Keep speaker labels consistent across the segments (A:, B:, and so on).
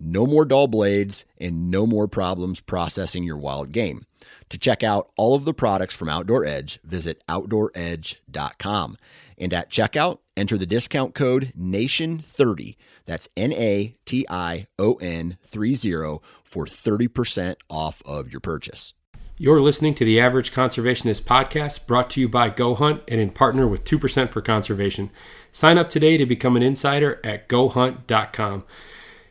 A: No more dull blades and no more problems processing your wild game. To check out all of the products from Outdoor Edge, visit OutdoorEdge.com. And at checkout, enter the discount code NATION30. That's N A T I O N 30 for 30% off of your purchase.
B: You're listening to the Average Conservationist podcast brought to you by Go Hunt and in partner with 2% for Conservation. Sign up today to become an insider at gohunt.com.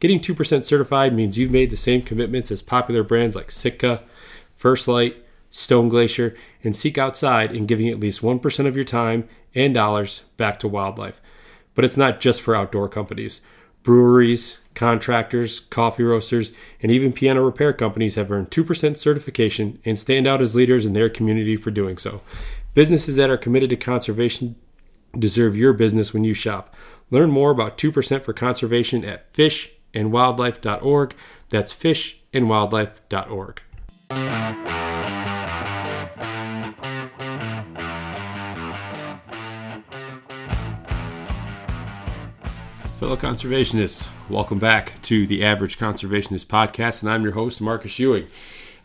B: Getting 2% certified means you've made the same commitments as popular brands like Sitka, First Lite, Stone Glacier, and Seek Outside in giving at least 1% of your time and dollars back to wildlife. But it's not just for outdoor companies. Breweries, contractors, coffee roasters, and even piano repair companies have earned 2% certification and stand out as leaders in their community for doing so. Businesses that are committed to conservation deserve your business when you shop. Learn more about 2% for conservation at fish fishandwildlife.org. That's fishandwildlife.org. Fellow conservationists, welcome back to the Average Conservationist Podcast, and I'm your host, Marcus Ewing.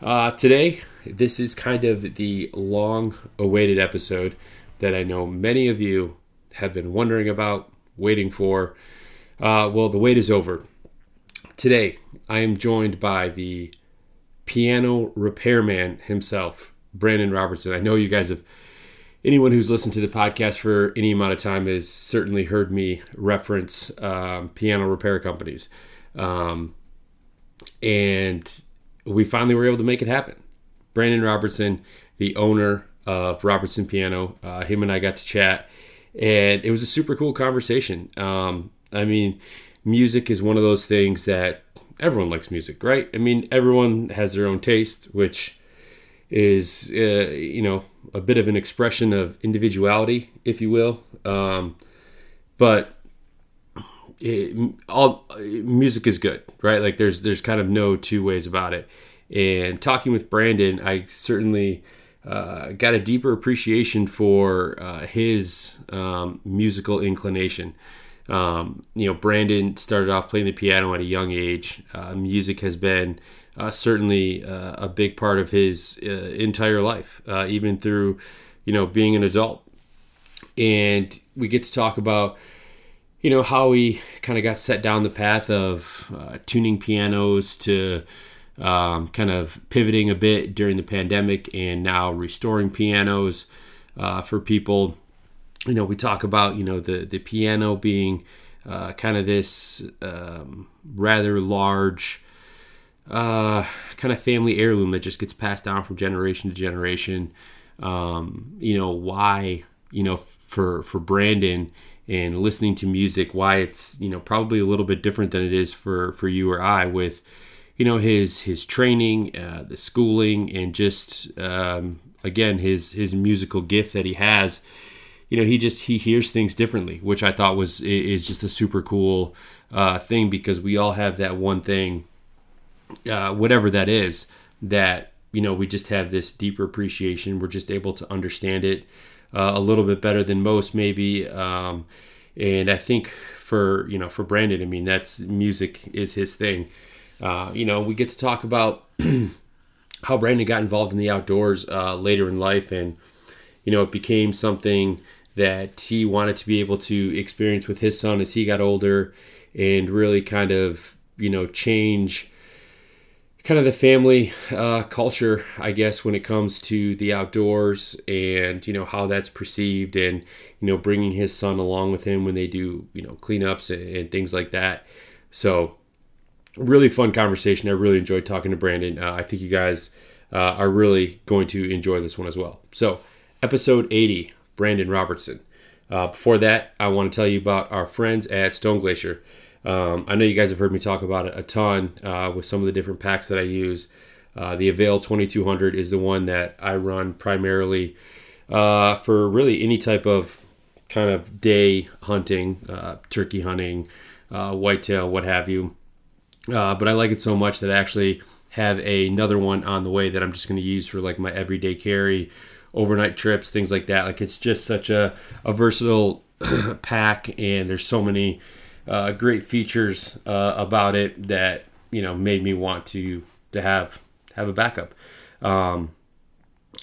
B: Uh, today, this is kind of the long awaited episode that I know many of you have been wondering about, waiting for. Uh, well, the wait is over. Today, I am joined by the piano repairman himself, Brandon Robertson. I know you guys have, anyone who's listened to the podcast for any amount of time has certainly heard me reference um, piano repair companies. Um, and we finally were able to make it happen. Brandon Robertson, the owner of Robertson Piano, uh, him and I got to chat, and it was a super cool conversation. Um, I mean, music is one of those things that everyone likes music, right? I mean, everyone has their own taste, which is uh, you know a bit of an expression of individuality, if you will. Um, but it, all music is good, right? Like there's there's kind of no two ways about it. And talking with Brandon, I certainly uh, got a deeper appreciation for uh, his um, musical inclination. Um, you know, Brandon started off playing the piano at a young age. Uh, music has been uh, certainly uh, a big part of his uh, entire life, uh, even through, you know, being an adult. And we get to talk about, you know, how he kind of got set down the path of uh, tuning pianos to um, kind of pivoting a bit during the pandemic and now restoring pianos for people you know, we talk about you know the the piano being uh, kind of this um, rather large uh, kind of family heirloom that just gets passed down from generation to generation. Um, you know why you know for for Brandon and listening to music why it's you know probably a little bit different than it is for for you or I with you know his his training, uh, the schooling, and just um, again his his musical gift that he has you know he just he hears things differently which i thought was is just a super cool uh, thing because we all have that one thing uh, whatever that is that you know we just have this deeper appreciation. We're just able to understand it uh, a little bit better than most maybe um, and i think for you know for brandon i mean that's music is his thing. Uh, you know we get to talk about how brandon got involved in the outdoors uh, later in life and you know it became something that he wanted to be able to experience with his son as he got older and really kind of, you know, change kind of the family uh, culture, I guess, when it comes to the outdoors and you know how that's perceived, and you know bringing his son along with him when they do you know cleanups and, and things like that. So, really fun conversation. I really enjoyed talking to Brandon. Uh, I think you guys uh, are really going to enjoy this one as well. So, episode 80, Brandon Robertson. Uh, before that, I want to tell you about our friends at Stone Glacier. Um, I know you guys have heard me talk about it a ton uh, with some of the different packs that I use. Uh, the Avail 2200 is the one that I run primarily uh, for really any type of kind of day hunting, uh, turkey hunting, uh, whitetail, what have you. But I like it so much that I actually have another one on the way that I'm just going to use for like my everyday carry, overnight trips, things like that. Like it's just such a, a versatile pack, and there's so many uh, great features uh, about it that you know made me want to to have have a backup. Um,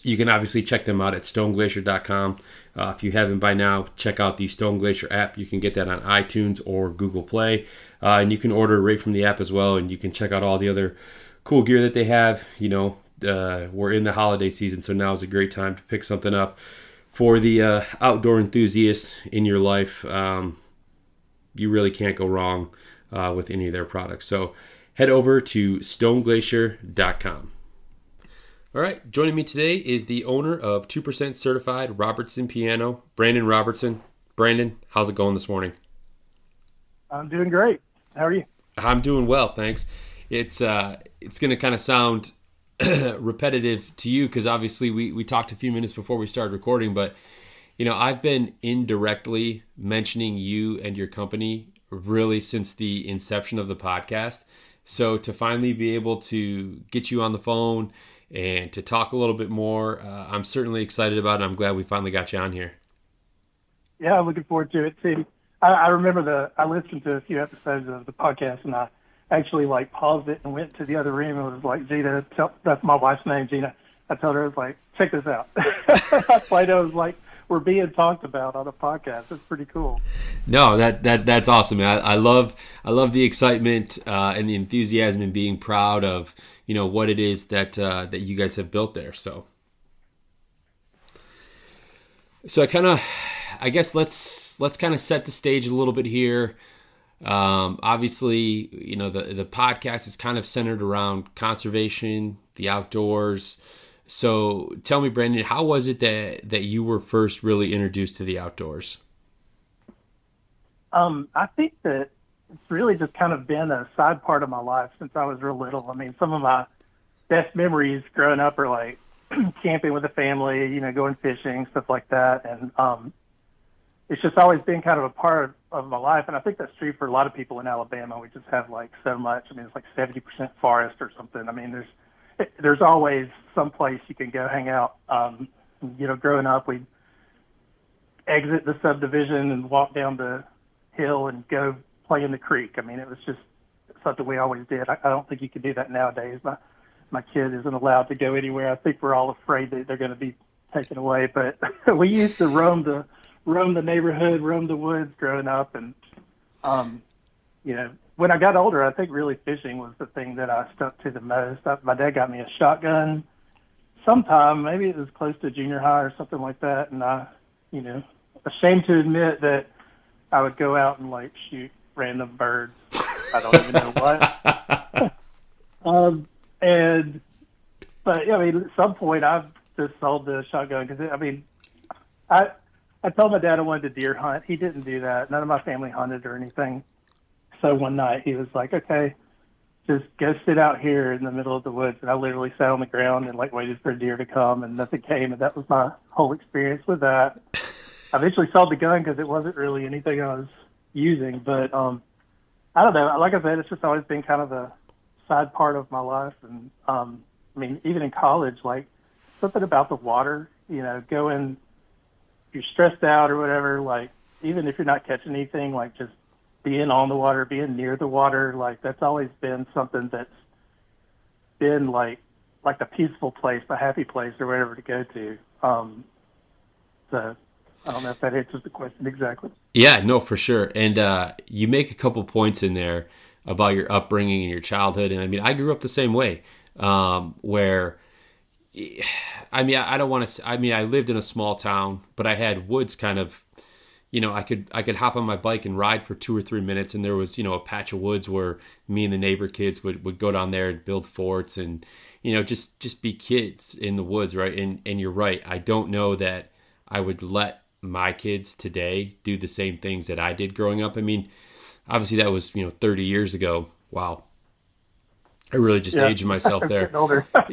B: you can obviously check them out at stoneglacier.com. Uh, if you haven't by now, check out the Stone Glacier app. You can get that on iTunes or Google Play, uh, and you can order right from the app as well. And you can check out all the other cool gear that they have. You know, uh, we're in the holiday season, so now is a great time to pick something up for the uh, outdoor enthusiast in your life. Um, you really can't go wrong uh, with any of their products. So head over to stoneglacier.com. All right, joining me today is the owner of 2% certified Robertson Piano, Brandon Robertson. Brandon, how's it going this morning?
C: I'm doing great. How are you?
B: I'm doing well, thanks. It's uh, it's going to kind of sound repetitive to you because obviously we we talked a few minutes before we started recording, but you know, I've been indirectly mentioning you and your company really since the inception of the podcast. So to finally be able to get you on the phone and to talk a little bit more, uh, I'm certainly excited about it. I'm glad we finally got you on here.
C: Yeah, I'm looking forward to it too. I, I remember the I listened to a few episodes of the podcast and I actually like paused it and went to the other room and was like, Gina, tell, that's my wife's name, Gina. I told her I was like, check this out. I was like we're being talked about on a podcast. It's pretty cool.
B: No, that that that's awesome. I, I love I love the excitement uh, and the enthusiasm and being proud of you know what it is that uh, that you guys have built there. So, so I kind of, I guess let's let's kind of set the stage a little bit here. Um, obviously, you know the the podcast is kind of centered around conservation, the outdoors. So tell me, Brandon, how was it that that you were first really introduced to the outdoors?
C: Um, I think that it's really just kind of been a side part of my life since I was real little. I mean, some of my best memories growing up are like camping with the family, you know, going fishing, stuff like that. And um, it's just always been kind of a part of my life. And I think that's true for a lot of people in Alabama. We just have like so much. I mean, it's like 70% forest or something. I mean, there's there's always some place you can go hang out. Um, you know, growing up, we'd exit the subdivision and walk down the hill and go play in the creek. I mean, it was just something we always did. I, I don't think you can do that nowadays. My my kid isn't allowed to go anywhere. I think we're all afraid that they're going to be taken away. But we used to roam the roam the neighborhood, roam the woods growing up, and um, you know, when I got older, I think really fishing was the thing that I stuck to the most. I, my dad got me a shotgun sometime, maybe it was close to junior high or something like that, and I, you know, ashamed to admit that I would go out and like shoot random birds. I don't even know what. um, and but yeah, I mean, at some point I've just sold the shotgun because I mean, I I told my dad I wanted to deer hunt. He didn't do that. None of my family hunted or anything so one night he was like, okay, just go sit out here in the middle of the woods. And I literally sat on the ground and like waited for a deer to come and nothing came. And that was my whole experience with that. I eventually sold the gun because it wasn't really anything I was using. But um, I don't know. Like I said, it's just always been kind of a side part of my life. And um, I mean, even in college, like something about the water, you know, going, you're stressed out or whatever, like even if you're not catching anything, like just being on the water, being near the water, like that's always been something that's been like like a peaceful place, a happy place, or whatever to go to. Um, so I don't know if that answers the question exactly.
B: Yeah, no, for sure. And uh, you make a couple points in there about your upbringing and your childhood. And I mean, I grew up the same way, um, where I mean, I don't want to. I mean, I lived in a small town, but I had woods kind of. You know, I could I could hop on my bike and ride for two or three minutes, and there was you know a patch of woods where me and the neighbor kids would, would go down there and build forts and you know just just be kids in the woods, right? And and you're right. I don't know that I would let my kids today do the same things that I did growing up. I mean, obviously that was you know 30 years ago. Wow, I really just yeah. aged myself there.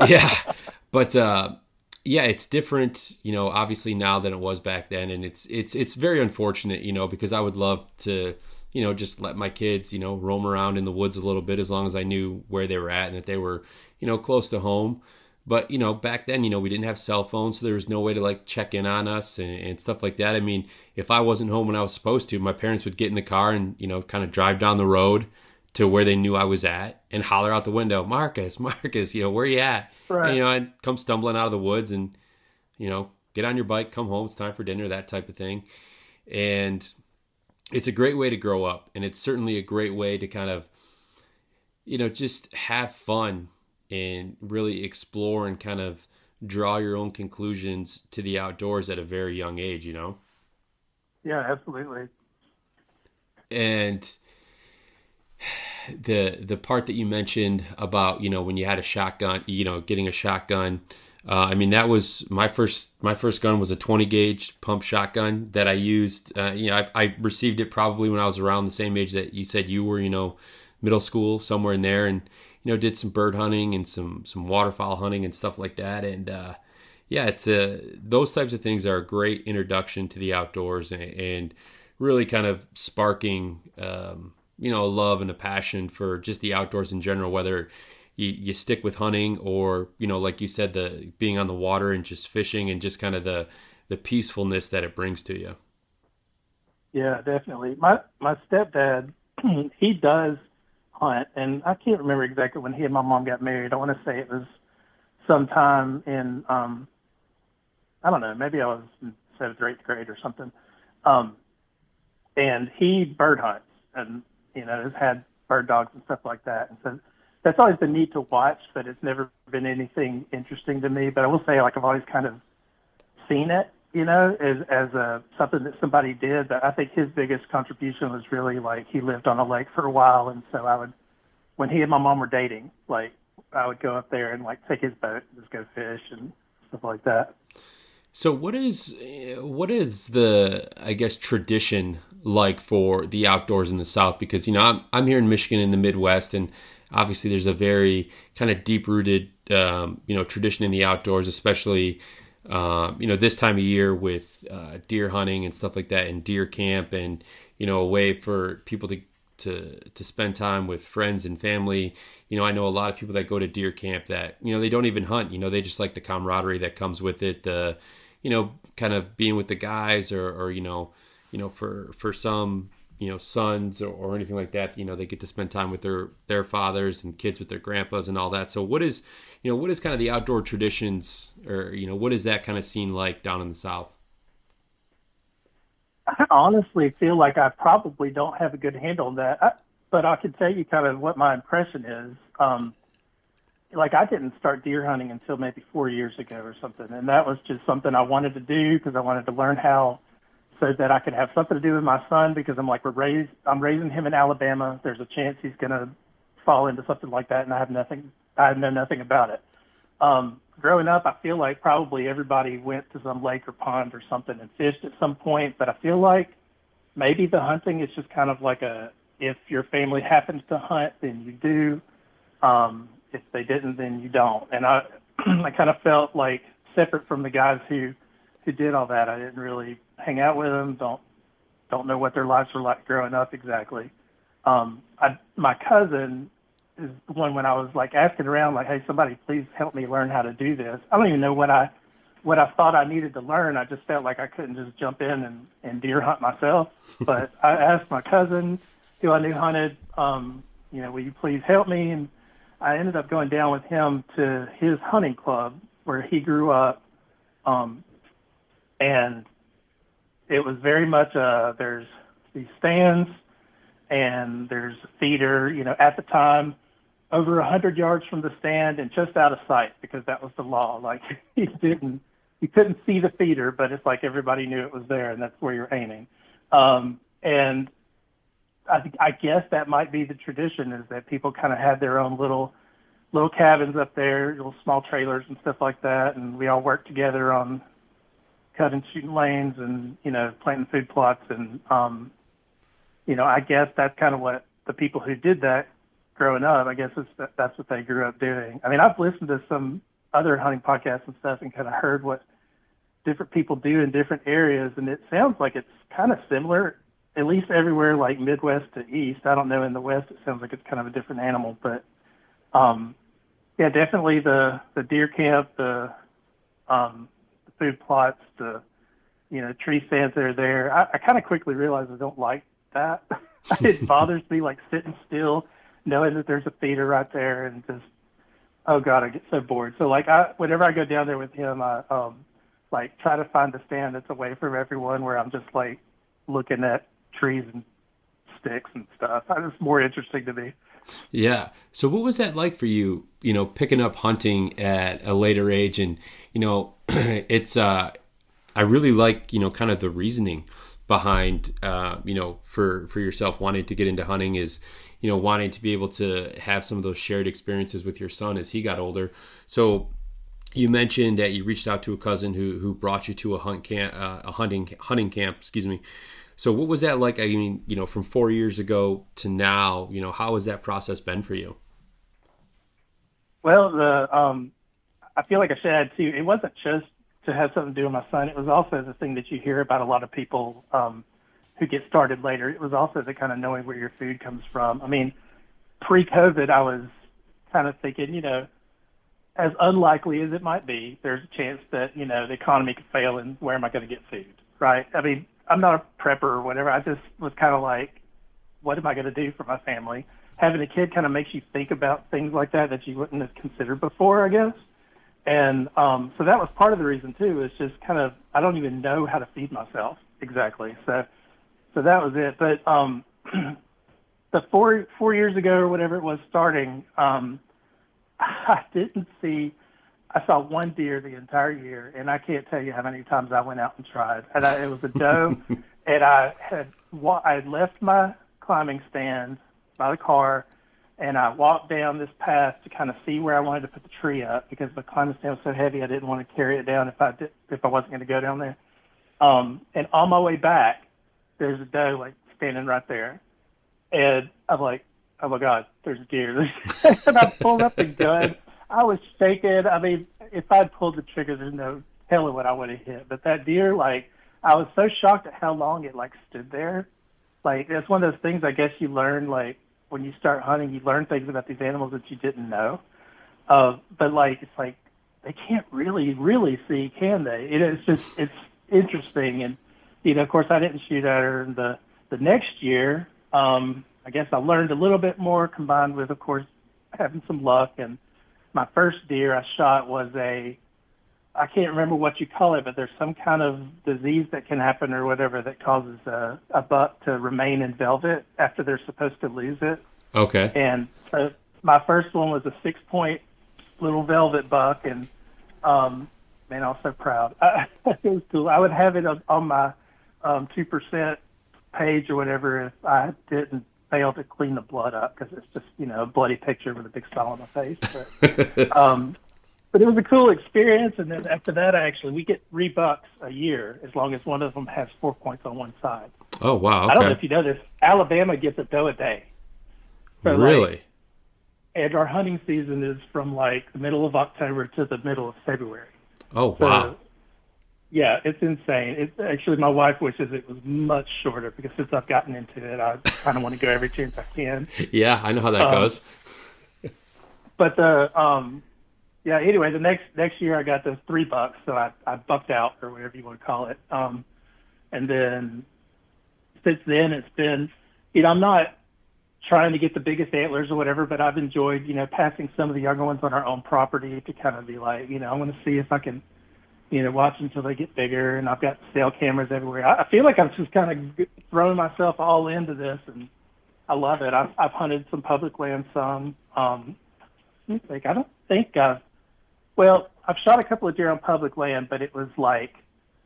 B: yeah, but uh, yeah, it's different, you know, obviously now than it was back then, and it's it's it's very unfortunate, you know, because I would love to, you know, just let my kids, you know, roam around in the woods a little bit as long as I knew where they were at and that they were, you know, close to home. But you know, back then, you know, we didn't have cell phones, so there was no way to like check in on us and, and stuff like that. I mean, if I wasn't home when I was supposed to, my parents would get in the car and you know, kind of drive down the road to where they knew I was at and holler out the window, Marcus, Marcus, you know, where you at? Right. And, you know, I'd come stumbling out of the woods and, you know, get on your bike, come home, it's time for dinner, that type of thing. And it's a great way to grow up. And it's certainly a great way to kind of, you know, just have fun and really explore and kind of draw your own conclusions to the outdoors at a very young age, you know?
C: Yeah, absolutely.
B: And the the part that you mentioned about you know when you had a shotgun, you know, getting a shotgun. Uh, I mean, that was my first. My first gun was a 20 gauge pump shotgun that I used. Uh, you know, I, I, received it probably when I was around the same age that you said you were. You know, middle school somewhere in there, and you know, did some bird hunting and some some waterfowl hunting and stuff like that. And uh, yeah, it's a, those types of things are a great introduction to the outdoors and, and really kind of sparking. Um, you know a love and a passion for just the outdoors in general whether you, you stick with hunting or you know like you said the being on the water and just fishing and just kind of the the peacefulness that it brings to you.
C: Yeah definitely. My my stepdad he does hunt and i can't remember exactly when he and my mom got married. I want to say it was sometime in um i don't know maybe i was in seventh or eighth grade or something. Um and he bird hunts and you know, has had bird dogs and stuff like that. And so that's always been neat to watch, but it's never been anything interesting to me. But I will say, like, I've always kind of seen it, you know, as as a something that somebody did. But I think his biggest contribution was really like he lived on a lake for a while, and so I would, when he and my mom were dating, like I would go up there and like take his boat and just go fish and stuff like that.
B: So what is what is the I guess tradition like for the outdoors in the South? Because you know I'm I'm here in Michigan in the Midwest, and obviously there's a very kind of deep rooted um, you know tradition in the outdoors, especially um, you know this time of year with uh, deer hunting and stuff like that, and deer camp, and you know a way for people to to to spend time with friends and family. You know, I know a lot of people that go to deer camp that you know they don't even hunt. You know, they just like the camaraderie that comes with it. The you know, kind of being with the guys, or or you know, you know, for for some you know sons or, or anything like that you know they get to spend time with their their fathers and kids with their grandpas and all that. So what is you know what is kind of the outdoor traditions or you know what is that kind of scene like down in the south?
C: I honestly feel like I probably don't have a good handle on that, I, but I can tell you kind of what my impression is. Um, like I didn't start deer hunting until maybe four years ago or something, and that was just something I wanted to do because I wanted to learn how, so that I could have something to do with my son because I'm like we're raised, I'm raising him in Alabama. There's a chance he's gonna fall into something like that, and I have nothing, I know nothing about it. Um, growing up, I feel like probably everybody went to some lake or pond or something and fished at some point. But I feel like maybe the hunting is just kind of like a if your family happens to hunt, then you do. Um, if they didn't, then you don't. And I, I kind of felt like separate from the guys who, who did all that. I didn't really hang out with them. Don't, don't know what their lives were like growing up exactly. Um, I, my cousin is one when I was like asking around, like, "Hey, somebody, please help me learn how to do this." I don't even know what I what I thought I needed to learn. I just felt like I couldn't just jump in and, and deer hunt myself. But I asked my cousin, who I knew hunted, um, you know, will you please help me? And I ended up going down with him to his hunting club where he grew up. Um, and it was very much uh, there's these stands and there's a feeder. You know, at the time, over a hundred yards from the stand and just out of sight because that was the law. Like you didn't, you couldn't see the feeder, but it's like everybody knew it was there, and that's where you're aiming. Um, and I I guess that might be the tradition is that people kind of had their own little little cabins up there, little small trailers and stuff like that, and we all worked together on cutting shooting lanes and you know planting food plots and um, you know I guess that's kind of what the people who did that growing up, I guess it's, that's what they grew up doing. I mean, I've listened to some other hunting podcasts and stuff and kind of heard what different people do in different areas, and it sounds like it's kind of similar, at least everywhere like Midwest to East. I don't know in the West, it sounds like it's kind of a different animal, but um, yeah, definitely the the deer camp, the um, food plots, the you know tree stands that are there. I, I kind of quickly realized I don't like that. it bothers me like sitting still knowing that there's a feeder right there and just oh god i get so bored so like i whenever i go down there with him i um like try to find a stand that's away from everyone where i'm just like looking at trees and sticks and stuff it's more interesting to me
B: yeah so what was that like for you you know picking up hunting at a later age and you know it's uh i really like you know kind of the reasoning behind uh you know for for yourself wanting to get into hunting is you know, wanting to be able to have some of those shared experiences with your son as he got older. So you mentioned that you reached out to a cousin who who brought you to a hunt camp, uh, a hunting hunting camp, excuse me. So what was that like? I mean, you know, from four years ago to now, you know, how has that process been for you?
C: Well, the um, I feel like I said too. It wasn't just to have something to do with my son. It was also the thing that you hear about a lot of people um, who get started later. It was also the kind of knowing where your food comes from. I mean, pre-COVID, I was kind of thinking, you know, as unlikely as it might be, there's a chance that you know the economy could fail, and where am I going to get food? Right? I mean, I'm not a prepper or whatever. I just was kind of like, what am I going to do for my family? Having a kid kind of makes you think about things like that that you wouldn't have considered before, I guess. And um, so that was part of the reason too. Is just kind of I don't even know how to feed myself exactly. So so that was it. But um, the four four years ago or whatever it was starting, um, I didn't see. I saw one deer the entire year, and I can't tell you how many times I went out and tried. And I, it was a doe, and I had I had left my climbing stand by the car, and I walked down this path to kind of see where I wanted to put the tree up because the climbing stand was so heavy I didn't want to carry it down if I did if I wasn't going to go down there. Um, and on my way back, there's a doe like standing right there, and I'm like, oh my god, there's a deer. and I pulled up the gun. I was shaking. I mean, if I'd pulled the trigger, there's no telling what I would have hit. But that deer, like, I was so shocked at how long it like stood there. Like, it's one of those things I guess you learn like when you start hunting, you learn things about these animals that you didn't know. Uh, but like, it's like they can't really, really see, can they? It is just, it's interesting and you know, of course, I didn't shoot at her the the next year. Um, I guess I learned a little bit more, combined with, of course, having some luck. And my first deer I shot was a I can't remember what you call it, but there's some kind of disease that can happen or whatever that causes a, a buck to remain in velvet after they're supposed to lose it.
B: Okay.
C: And so my first one was a six point little velvet buck, and um, man, I was so proud. I, it was cool. I would have it on, on my um, 2% page or whatever if I didn't fail to clean the blood up because it's just, you know, a bloody picture with a big smile on my face. But, um, but it was a cool experience. And then after that, I actually, we get three bucks a year as long as one of them has four points on one side.
B: Oh, wow. Okay.
C: I don't know if you know this. Alabama gets a doe a day.
B: So really?
C: Like, and our hunting season is from like the middle of October to the middle of February.
B: Oh, wow. So,
C: yeah, it's insane. It's actually my wife wishes it was much shorter because since I've gotten into it, I kind of want to go every chance I can.
B: Yeah, I know how that um, goes.
C: but the um, yeah. Anyway, the next next year I got those three bucks, so I I bucked out or whatever you want to call it. Um, and then since then it's been, you know, I'm not trying to get the biggest antlers or whatever, but I've enjoyed, you know, passing some of the younger ones on our own property to kind of be like, you know, I want to see if I can you know, watch until they get bigger. And I've got cell cameras everywhere. I, I feel like I'm just kind of throwing myself all into this, and I love it. I've, I've hunted some public land some. Um, think. I don't think I've. Well, I've shot a couple of deer on public land, but it was like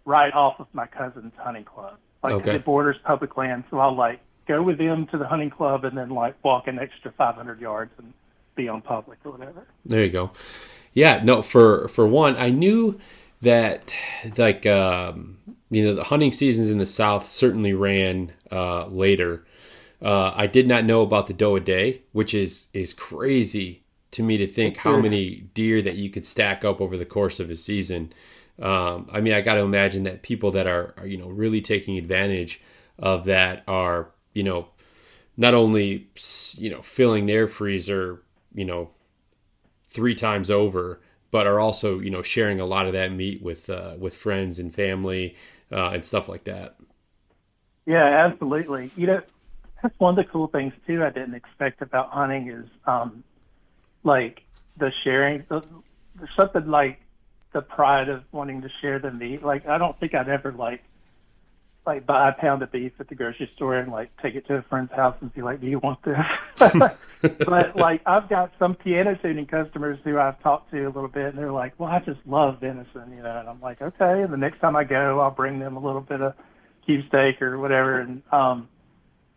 C: right off of my cousin's hunting club. Like
B: Okay.
C: it borders public land, so I'll like go with them to the hunting club and then like walk an extra 500 yards and be on public or whatever.
B: There you go. Yeah, no, for for one, I knew that like um, you know the hunting seasons in the South certainly ran uh, later. Uh, I did not know about the doe a day, which is is crazy to me to think how many deer that you could stack up over the course of a season. Um, I mean, I got to imagine that people that are, are you know really taking advantage of that are you know not only you know filling their freezer you know three times over, but are also you know sharing a lot of that meat with uh, with friends and family uh, and stuff like that.
C: Yeah, absolutely. You know, that's one of the cool things too. I didn't expect about hunting is um, like the sharing. The, something like the pride of wanting to share the meat. Like I don't think I'd ever like like buy a pound of beef at the grocery store and like take it to a friend's house and be like, "Do you want this?" but like I've got some piano tuning customers who I've talked to a little bit, and they're like, "Well, I just love venison," you know. And I'm like, "Okay." And the next time I go, I'll bring them a little bit of cube steak or whatever, and um,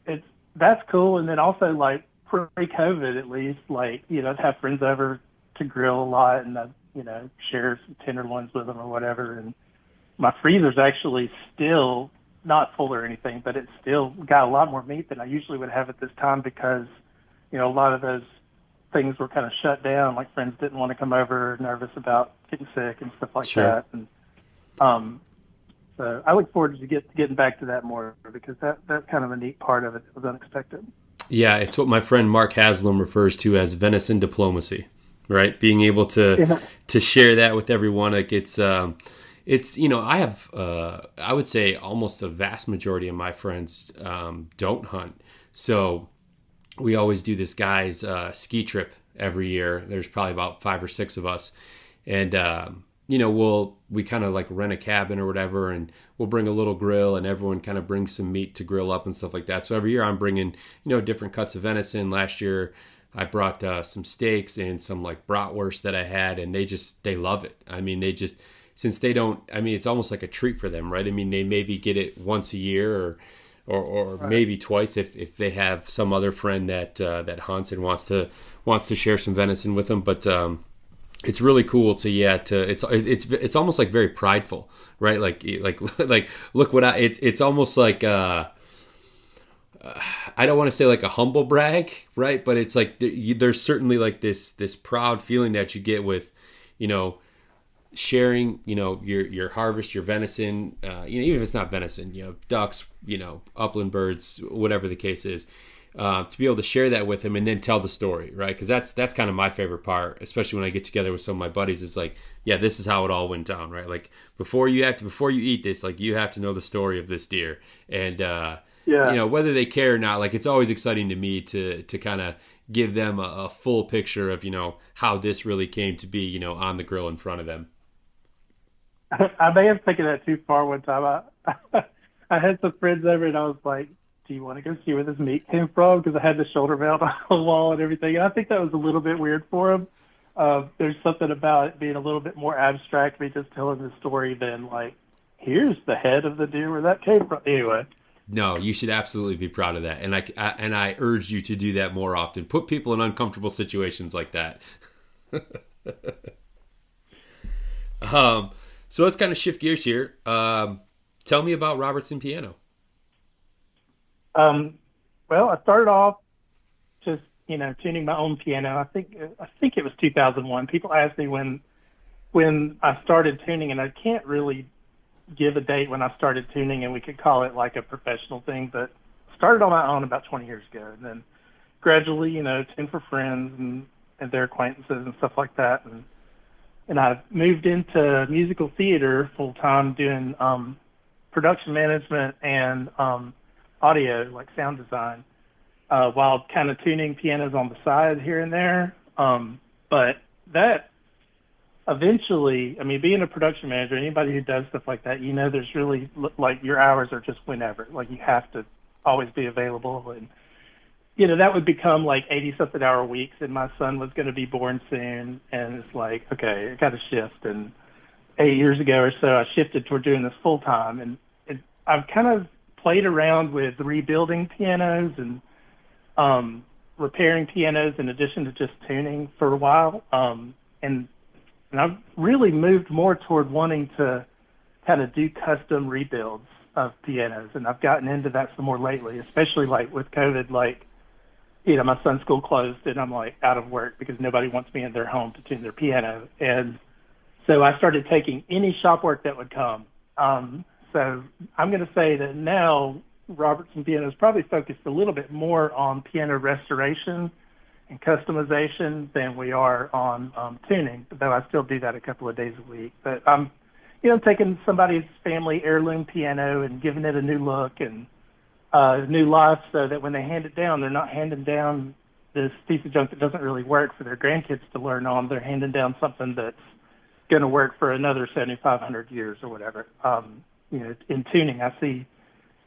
C: it's that's cool. And then also like pre-COVID, at least, like you know, I'd have friends over to grill a lot, and I you know share some tenderloins with them or whatever. And my freezer's actually still not full or anything, but it's still got a lot more meat than I usually would have at this time because you know a lot of those things were kind of shut down. Like friends didn't want to come over, nervous about getting sick and stuff like
B: Sure.
C: that. And um, so I look forward to get getting back to that more because that that's kind of a neat part of it. It was unexpected.
B: Yeah, it's what my friend Mark Haslam refers to as venison diplomacy, right? Being able to
C: Yeah.
B: to share that with everyone. Like it's um, it's you know I have uh, I would say almost the vast majority of my friends um, don't hunt, so we always do this guy's uh, ski trip every year. There's probably about five or six of us, and um, you know we'll we kind of like rent a cabin or whatever, and we'll bring a little grill, and everyone kind of brings some meat to grill up and stuff like that. So every year I'm bringing you know different cuts of venison. Last year I brought uh, some steaks and some like bratwurst that I had, and they just they love it. I mean they just since they don't i mean it's almost like a treat for them right? I mean they maybe get it once a year or or, or maybe twice if, if they have some other friend that uh, that hunts and wants to wants to share some venison with them. But um it's really cool to yeah to it's it's it's almost like very prideful right? Like like like look what i it's it's almost like uh I don't want to say like a humble brag, right? But it's like there's certainly like this this proud feeling that you get with, you know, sharing, you know, your your harvest, your venison, uh, you know, even if it's not venison, you know, ducks, you know, upland birds, whatever the case is, uh, to be able to share that with them and then tell the story, right? Because that's that's kind of my favorite part, especially when I get together with some of my buddies. Is like, yeah, this is how it all went down, right? Like before you have to before you eat this, like you have to know the story of this deer, and uh,
C: Yeah.
B: you know whether they care or not. Like it's always exciting to me to to kind of give them a, a full picture of you know how this really came to be, you know, on the grill in front of them.
C: I may have taken that too far one time. I I had some friends over and I was like, "Do you want to go see where this meat came from?" Because I had the shoulder mount on the wall and everything, and I think that was a little bit weird for them. Uh, there's something about it being a little bit more abstract, me just telling the story than like, "Here's the head of the deer where that came from." Anyway,
B: No, you should absolutely be proud of that, and I, I and I urge you to do that more often. Put people in uncomfortable situations like that. um, so let's kind of shift gears here. Um, tell me about Robertson Piano.
C: Um, well, I started off just you know tuning my own piano. I think I think it was 2001. People ask me when when I started tuning, and I can't really give a date when I started tuning, and we could call it like a professional thing. But started on my own about 20 years ago, and then gradually, you know, tune for friends and and their acquaintances and stuff like that, and and I moved into musical theater full time doing um, production management and um, audio, like sound design, uh, while kind of tuning pianos on the side here and there. Um, but that eventually, I mean, being a production manager, anybody who does stuff like that, you know, there's really like your hours are just whenever. Like you have to always be available, and you know, that would become like 80 something hour weeks, and my son was going to be born soon. And it's like, okay, I got to shift. And eight years ago or so, I shifted toward doing this full time. And it, I've kind of played around with rebuilding pianos and um, repairing pianos in addition to just tuning for a while. Um, and, and I've really moved more toward wanting to kind of do custom rebuilds of pianos. And I've gotten into that some more lately, especially like with COVID, like, you know, my son's school closed and I'm like out of work because nobody wants me in their home to tune their piano. And so I started taking any shop work that would come. Um, so I'm going to say that now Robertson Piano is probably focused a little bit more on piano restoration and customization than we are on um, tuning, though I still do that a couple of days a week. But I'm, you know, taking somebody's family heirloom piano and giving it a new look and uh, new life so that when they hand it down, they're not handing down this piece of junk that doesn't really work for their grandkids to learn on. They're handing down something that's going to work for another 7,500 years or whatever. Um, you know, in tuning, I see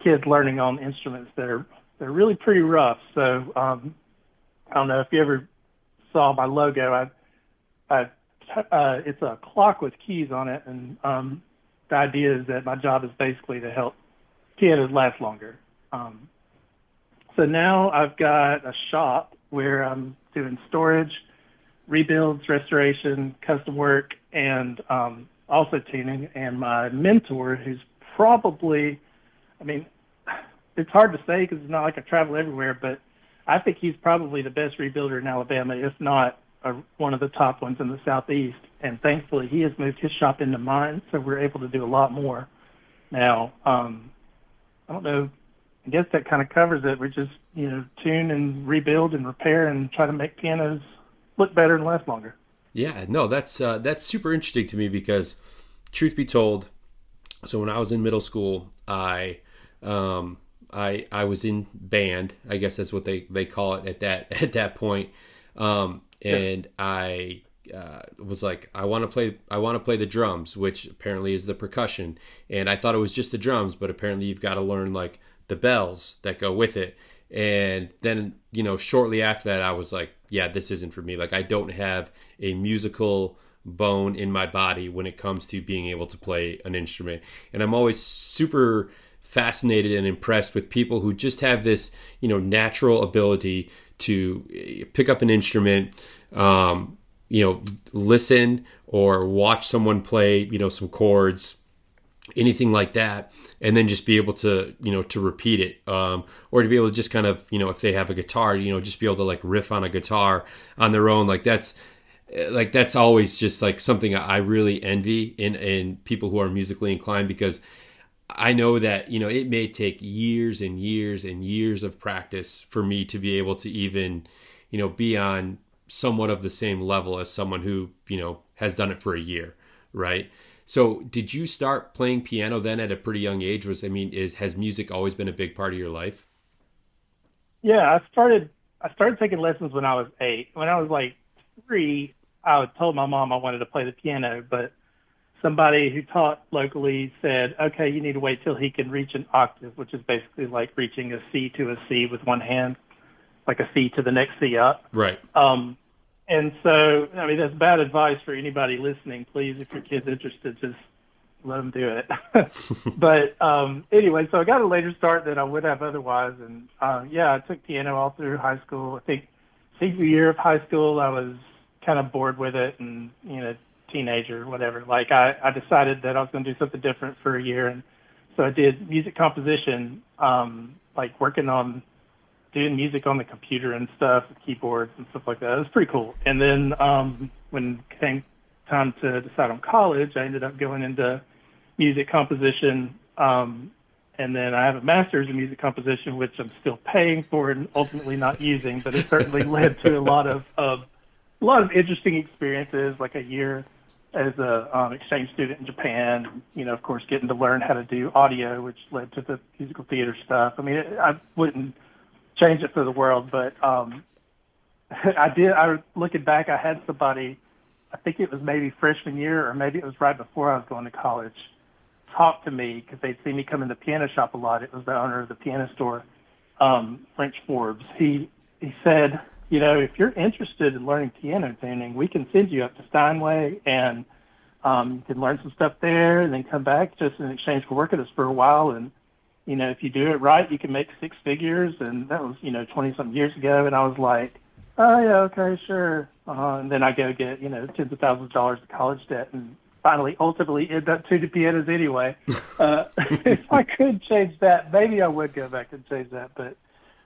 C: kids learning on instruments that are they're really pretty rough. So um, I don't know if you ever saw my logo. I, I uh, it's a clock with keys on it, and um, the idea is that my job is basically to help pianos last longer. Um, so now I've got a shop where I'm doing storage, rebuilds, restoration, custom work, and um, also tuning. And my mentor, who's probably I mean, it's hard to say because it's not like I travel everywhere, but I think he's probably the best rebuilder in Alabama, if not a, one of the top ones in the southeast. And thankfully, he has moved his shop into mine, so we're able to do a lot more now. Um, I don't know. I guess that kind of covers it. We just you know tune and rebuild and repair and try to make pianos look better and last longer.
B: Yeah, no, that's uh, that's super interesting to me because, truth be told, so when I was in middle school, I um, I I was in band, I guess that's what they, they call it at that at that point. Um, and yeah. I uh, was like, I want to play I want to play the drums, which apparently is the percussion. And I thought it was just the drums, but apparently you've got to learn like the bells that go with it. And then you know, shortly after that, I was like, yeah, this isn't for me. Like I don't have a musical bone in my body when it comes to being able to play an instrument. And I'm always super fascinated and impressed with people who just have this, you know, natural ability to eh, pick up an instrument, um, you know, listen or watch someone play, you know, some chords, anything like that, and then just be able to, you know, to repeat it, um, or to be able to just kind of, you know, if they have a guitar, you know, just be able to like riff on a guitar on their own. Like that's eh, like that's always just like something I really envy in in people who are musically inclined because I know that you know it may take years and years and years of practice for me to be able to even you know be on somewhat of the same level as someone who you know has done it for a year right so did you start playing piano then at a pretty young age was i mean is has music always been a big part of your life
C: yeah i started i started taking lessons when i was eight when i was like three i told my mom i wanted to play the piano but somebody who taught locally said, okay, you need to wait till he can reach an octave, which is basically like reaching a C to a C with one hand, like a C to the next C up.
B: Right.
C: Um, and so, I mean, that's bad advice for anybody listening. Please, if your kid's interested, just let them do it. but um, anyway, so I got a later start than I would have otherwise. And uh, yeah, I took piano all through high school. I think senior year of high school, I was kind of bored with it and, you know, teenager, whatever. Like I, I decided that I was going to do something different for a year, and so I did music composition, um, like working on doing music on the computer and stuff, keyboards and stuff like that. It was pretty cool. And then um, when it came time to decide on college, I ended up going into music composition. Um, and then I have a master's in music composition, which I'm still paying for and ultimately not using, but it certainly led to a lot of, of a lot of interesting experiences, like a year as a um, exchange student in Japan. You know, of course, getting to learn how to do audio, which led to the musical theater stuff. I mean, I wouldn't change it for the world, but um, I did. I looking back, I had somebody. I think it was maybe freshman year, or maybe it was right before I was going to college. Talk to me because they'd seen me come in the piano shop a lot. It was the owner of the piano store, um, French Forbes. He he said, you know, if you're interested in learning piano tuning, we can send you up to Steinway and um, you can learn some stuff there and then come back just in exchange for working us for a while. And, you know, if you do it right, you can make six figures. And that was, you know, 20 something years ago. And I was like, oh, yeah, okay, sure. Uh, and then I go get, you know, tens of thousands of dollars of college debt and finally, ultimately end up tuning pianos anyway. Uh, if I could change that, maybe I would go back and change that. But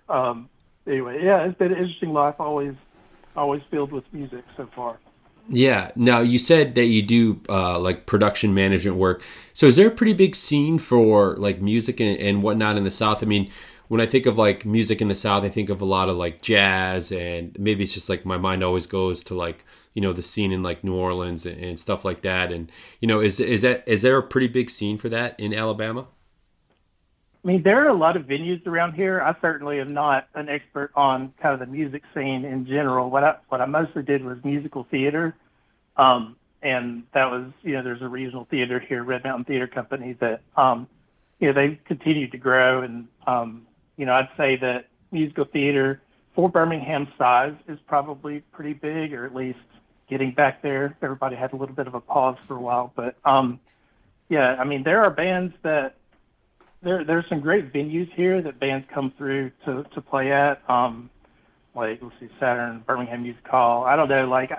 C: um, anyway, yeah, it's been an interesting life, always, always filled with music so far.
B: Yeah. Now you said that you do uh, like production management work. So is there a pretty big scene for like music and, and whatnot in the South? I mean, when I think of like music in the South, I think of a lot of like jazz, and maybe it's just like my mind always goes to like you know the scene in like New Orleans and, and stuff like that. And you know, is is that is there a pretty big scene for that in Alabama?
C: I mean, there are a lot of venues around here. I certainly am not an expert on kind of the music scene in general. What I what I mostly did was musical theater, um, and that was you know there's a regional theater here, Red Mountain Theater Company, that um, you know they've continued to grow, and um, you know I'd say that musical theater for Birmingham size is probably pretty big, or at least getting back there. Everybody had a little bit of a pause for a while, but um, yeah, I mean there are bands that there there's some great venues here that bands come through to to play at. Um, like let's see, Saturn, Birmingham Music Hall. I don't know, like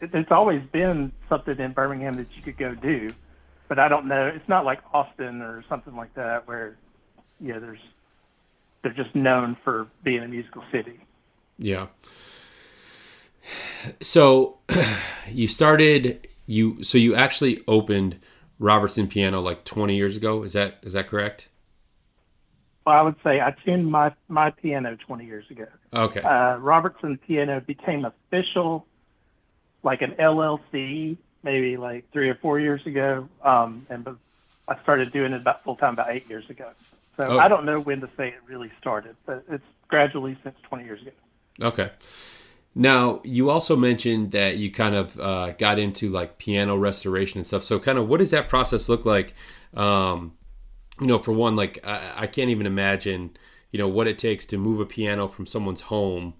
C: it, it's always been something in Birmingham that you could go do, but I don't know. It's not like Austin or something like that where, you know, there's they're just known for being a musical city.
B: Yeah. So you started you so you actually opened Robertson Piano like 20 years ago. Is that is that correct?
C: Well, I would say I tuned my my piano 20 years ago.
B: Okay.
C: Uh, Robertson Piano became official, like an LLC, maybe like three or four years ago, um, and I started doing it about full time about eight years ago. So oh. I don't know when to say it really started, but it's gradually since 20 years ago.
B: Okay. Now, you also mentioned that you kind of uh, got into like piano restoration and stuff. So, kind of, what does that process look like? Um, you know, for one, like I, I, can't even imagine, you know, what it takes to move a piano from someone's home.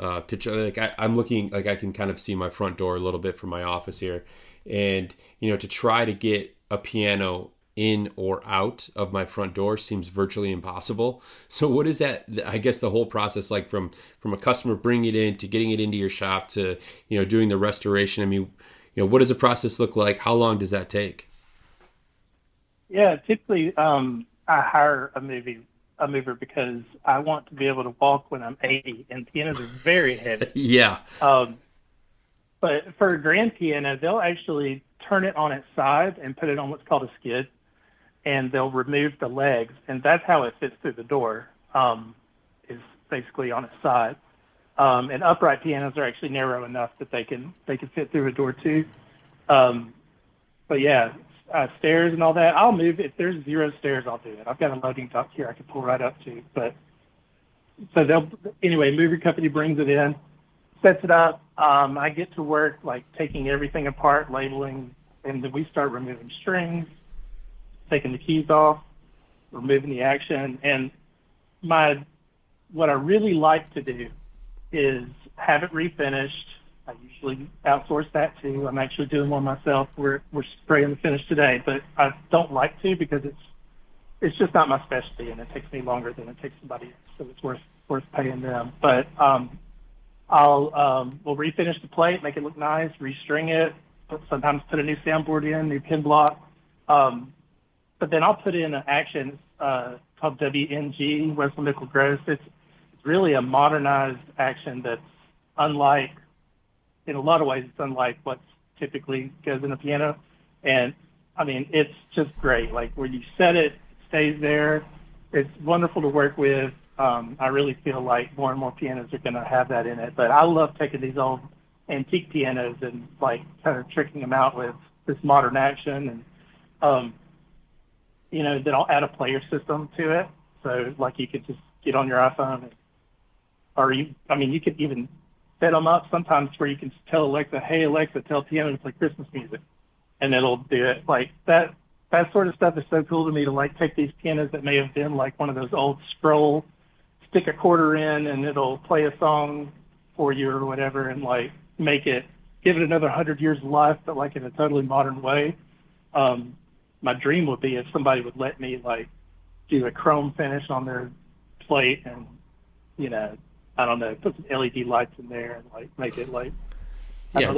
B: Uh, to like, I, I'm looking like I can kind of see my front door a little bit from my office here, and you know, to try to get a piano in or out of my front door seems virtually impossible. So what is that I guess the whole process like from from a customer bringing it in to getting it into your shop to you know doing the restoration I mean you know what does the process look like how long does that take
C: yeah, typically um, I hire a movie a mover because I want to be able to walk when I'm 80, and pianos are very heavy.
B: yeah.
C: Um, but for a grand piano, they'll actually turn it on its side and put it on what's called a skid, and they'll remove the legs, and that's how it fits through the door. Um, is basically on its side. Um, and upright pianos are actually narrow enough that they can they can fit through a door too. Um, but yeah, uh, stairs and all that, I'll move. If there's zero stairs, I'll do it. I've got a loading dock here I can pull right up to. But so they'll anyway. Moving company brings it in, sets it up. Um, I get to work like taking everything apart, labeling, and then we start removing strings, taking the keys off, removing the action, and my what I really like to do is have it refinished I usually outsource that too. I'm actually doing one myself. We're we're spraying the finish today, but I don't like to because it's it's just not my specialty, and it takes me longer than it takes somebody else. So it's worth worth paying them. But um, I'll um, we'll refinish the plate, make it look nice, restring it. Sometimes put a new soundboard in, new pin block. Um, but then I'll put in an action uh, called WNG, Wessell Nickel Gross. It's, it's really a modernized action that's unlike in a lot of ways, it's unlike what typically goes in a piano. And I mean, it's just great. Like where you set it, it stays there. It's wonderful to work with. Um, I really feel like more and more pianos are going to have that in it. But I love taking these old antique pianos and like kind of tricking them out with this modern action. And, um, you know, then I'll add a player system to it. So like you could just get on your iPhone and, or you, I mean, you could even set them up sometimes where you can tell Alexa, "Hey Alexa, tell piano to play Christmas music," and it'll do it. Like that. That sort of stuff is so cool to me to like take these pianos that may have been like one of those old scroll stick a quarter in and it'll play a song for you or whatever, and like make it give it another hundred years of life, but like in a totally modern way. Um, my dream would be if somebody would let me like do a chrome finish on their plate and you know I don't know put some LED lights in there and like make it like
B: yeah,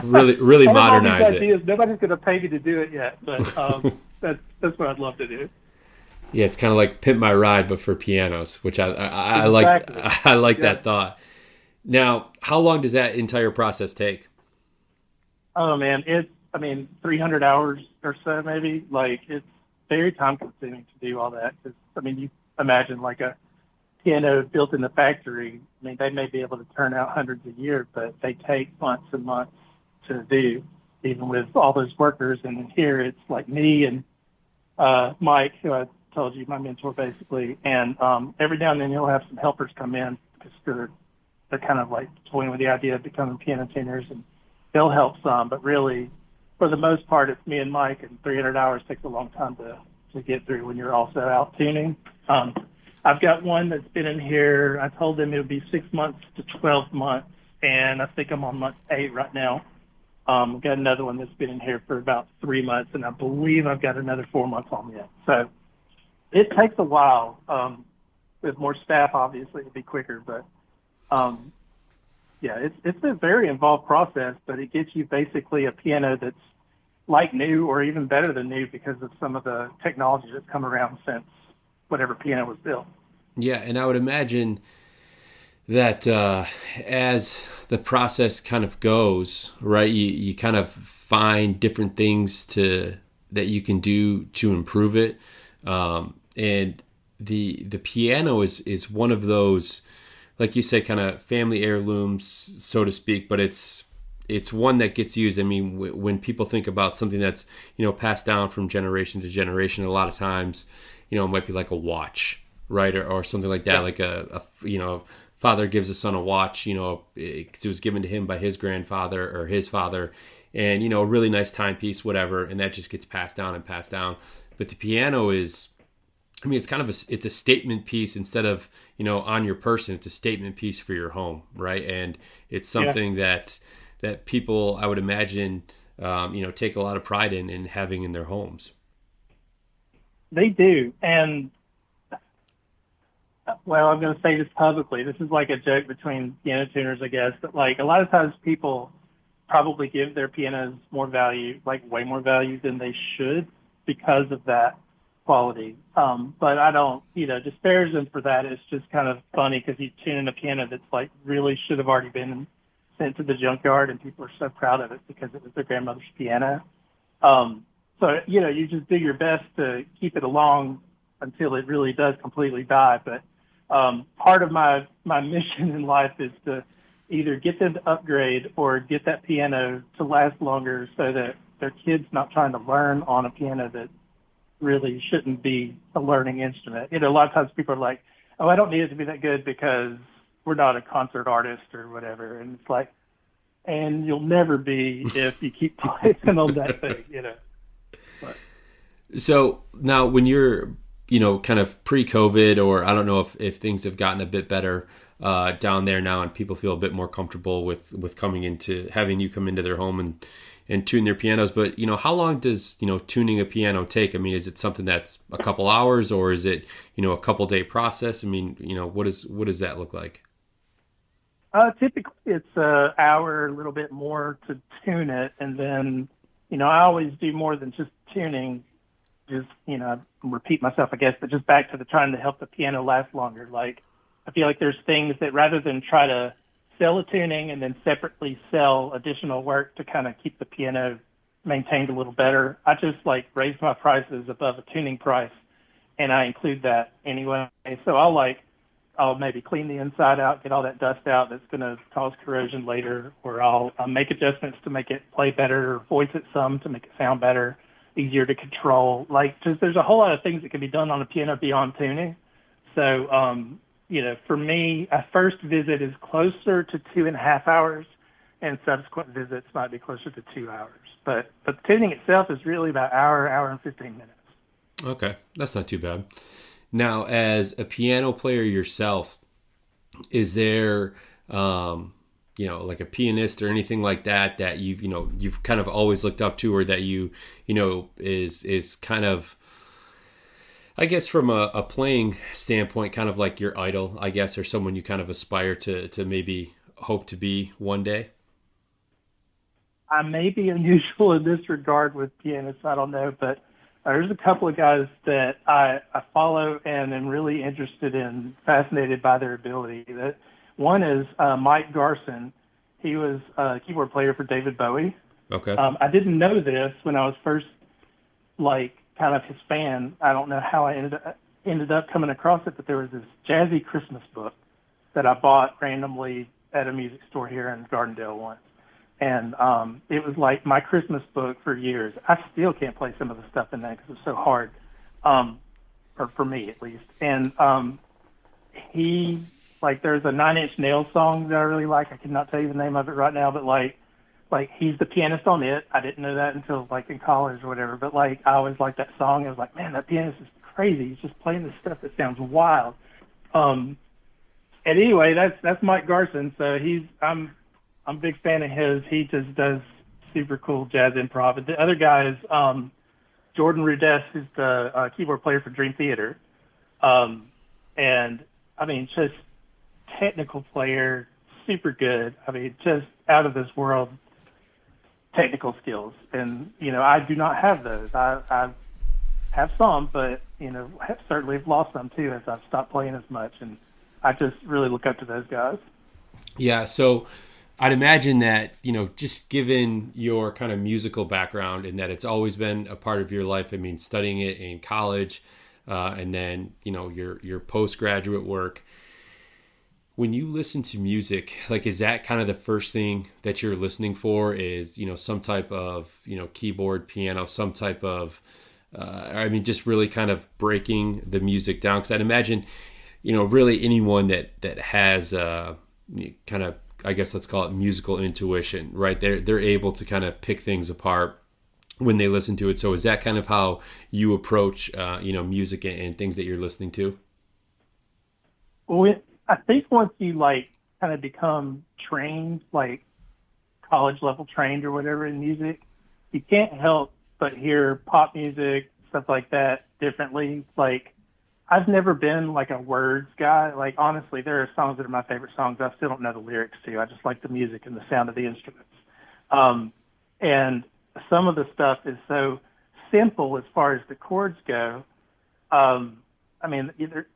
B: really really modernize
C: it. Nobody's going to pay me to do it yet, but um, that's that's what I'd love to do.
B: Yeah, it's kind of like pimp my ride, but for pianos, which I I, I exactly. like. I like yeah. that thought. Now, how long does that entire process take?
C: Oh man, it's I mean 300 hours or so maybe. Like it's very time consuming to do all that. Cause, I mean, you imagine like a piano built in the factory. I mean, they may be able to turn out hundreds a year, but they take months and months to do, even with all those workers. And here it's like me and uh, Mike, who I told you, my mentor basically. And um, every now and then you'll have some helpers come in because they're they're kind of like toying with the idea of becoming piano tuners, and they'll help some. But really, for the most part, it's me and Mike, and 300 hours takes a long time to to get through when you're also out tuning. Um, I've got one that's been in here. I told them it would be six months to 12 months, and I think I'm on month eight right now. Um, got another one that's been in here for about three months, and I believe I've got another four months on yet. So it takes a while. Um, with more staff, obviously, it'd be quicker, but um, yeah, it's it's a very involved process, but it gets you basically a piano that's like new or even better than new because of some of the technology that's come around since whatever piano was built.
B: Yeah, and I would imagine that uh, as the process kind of goes, right, you, you kind of find different things to that you can do to improve it, um, and the the piano is is one of those, like you said, kind of family heirlooms, so to speak. But it's it's one that gets used. I mean, w- when people think about something that's you know passed down from generation to generation, a lot of times you know, it might be like a watch, right, or, or something like that, yeah. like a, a, you know, father gives a son a watch, you know, it, it was given to him by his grandfather or his father, and you know, a really nice timepiece, whatever, and that just gets passed down and passed down. But the piano is I mean, it's kind of a it's a statement piece instead of you know on your person. It's a statement piece for your home, right? And it's something yeah. that that people I would imagine um, you know take a lot of pride in in having in their homes.
C: They do, and well, I'm going to say this publicly. This is like a joke between piano tuners, I guess. But like a lot of times, people probably give their pianos more value, like way more value than they should, because of that quality. Um, but I don't, you know, disparage them for that. It's just kind of funny because you tune in a piano that's like really should have already been sent to the junkyard, and people are so proud of it because it was their grandmother's piano. Um, so you know you just do your best to keep it along until it really does completely die. But um, part of my my mission in life is to either get them to upgrade or get that piano to last longer, so that their kids not trying to learn on a piano that really shouldn't be a learning instrument. You know, a lot of times people are like, "Oh, I don't need it to be that good because we're not a concert artist or whatever," and it's like, and you'll never be if you keep playing on that thing, you know.
B: So now, when you're, you know, kind of pre-COVID, or I don't know if, if things have gotten a bit better uh, down there now, and people feel a bit more comfortable with with coming into having you come into their home and and tune their pianos. But you know, how long does you know tuning a piano take? I mean, is it something that's a couple hours, or is it you know a couple day process? I mean, you know, what is what does that look like?
C: Uh, typically, it's an hour, a little bit more to tune it, and then you know, I always do more than just tuning just you know repeat myself, I guess, but just back to the trying to help the piano last longer. Like I feel like there's things that rather than try to sell a tuning and then separately sell additional work to kind of keep the piano maintained a little better, I just like raise my prices above a tuning price, and I include that anyway. So I'll like I'll maybe clean the inside out, get all that dust out that's going to cause corrosion later, or I'll, make adjustments to make it play better, or voice it some to make it sound better easier to control. Like, just there's a whole lot of things that can be done on a piano beyond tuning. So, um, you know, for me, a first visit is closer to two and a half hours, and subsequent visits might be closer to two hours. But but tuning itself is really about hour, hour and fifteen minutes.
B: Okay, that's not too bad. Now, as a piano player yourself, is there um, you know like a pianist or anything like that that you've you know you've kind of always looked up to or that you you know is is kind of I guess from a, a playing standpoint, kind of like your idol, I guess, or someone you kind of aspire to to maybe hope to be one day.
C: I may be unusual in this regard with pianists. I don't know, but there's a couple of guys that I, I follow and am really interested in, fascinated by their ability. That one is uh, Mike Garson. He was a keyboard player for David Bowie.
B: Okay.
C: Um, I didn't know this when I was first like kind of his fan. I don't know how I ended up, ended up coming across it, but there was this jazzy Christmas book that I bought randomly at a music store here in Gardendale once and um, it was like my Christmas book for years. I still can't play some of the stuff in that because it's so hard, um, or for me at least. And um, he, like, there's a Nine Inch Nails song that I really like. I cannot tell you the name of it right now, but like, like he's the pianist on it. I didn't know that until like in college or whatever. But like, I always liked that song. I was like, man, that pianist is crazy. He's just playing this stuff that sounds wild. Um, and anyway, that's that's Mike Garson. So he's I'm I'm a big fan of his. He just does super cool jazz improv. The other guy is um, Jordan Rudess, who's the uh, keyboard player for Dream Theater. Um, and I mean, just technical player, super good. I mean, just out of this world technical skills. And, you know, I do not have those. I, I have some, but, you know, have certainly have lost some too as I've stopped playing as much. And I just really look up to those guys.
B: Yeah. So, I'd imagine that you know, just given your kind of musical background and that it's always been a part of your life. I mean, studying it in college, uh, and then you know your your postgraduate work. When you listen to music, like is that kind of the first thing that you're listening for? Is you know some type of you know keyboard, piano, some type of uh, I mean, just really kind of breaking the music down. Because I'd imagine, you know, really anyone that that has uh, kind of I guess let's call it musical intuition, right? They're they're able to kind of pick things apart when they listen to it. So is that kind of how you approach, uh, you know, music and, and, things that you're listening to?
C: Well, I think once you like kind of become trained, like college level trained or whatever in music, you can't help but hear pop music, stuff like that differently. Like I've never been like a words guy. Like honestly, there are songs that are my favorite songs. I still don't know the lyrics to. I just like the music and the sound of the instruments. Um, and some of the stuff is so simple as far as the chords go. Um, I mean, either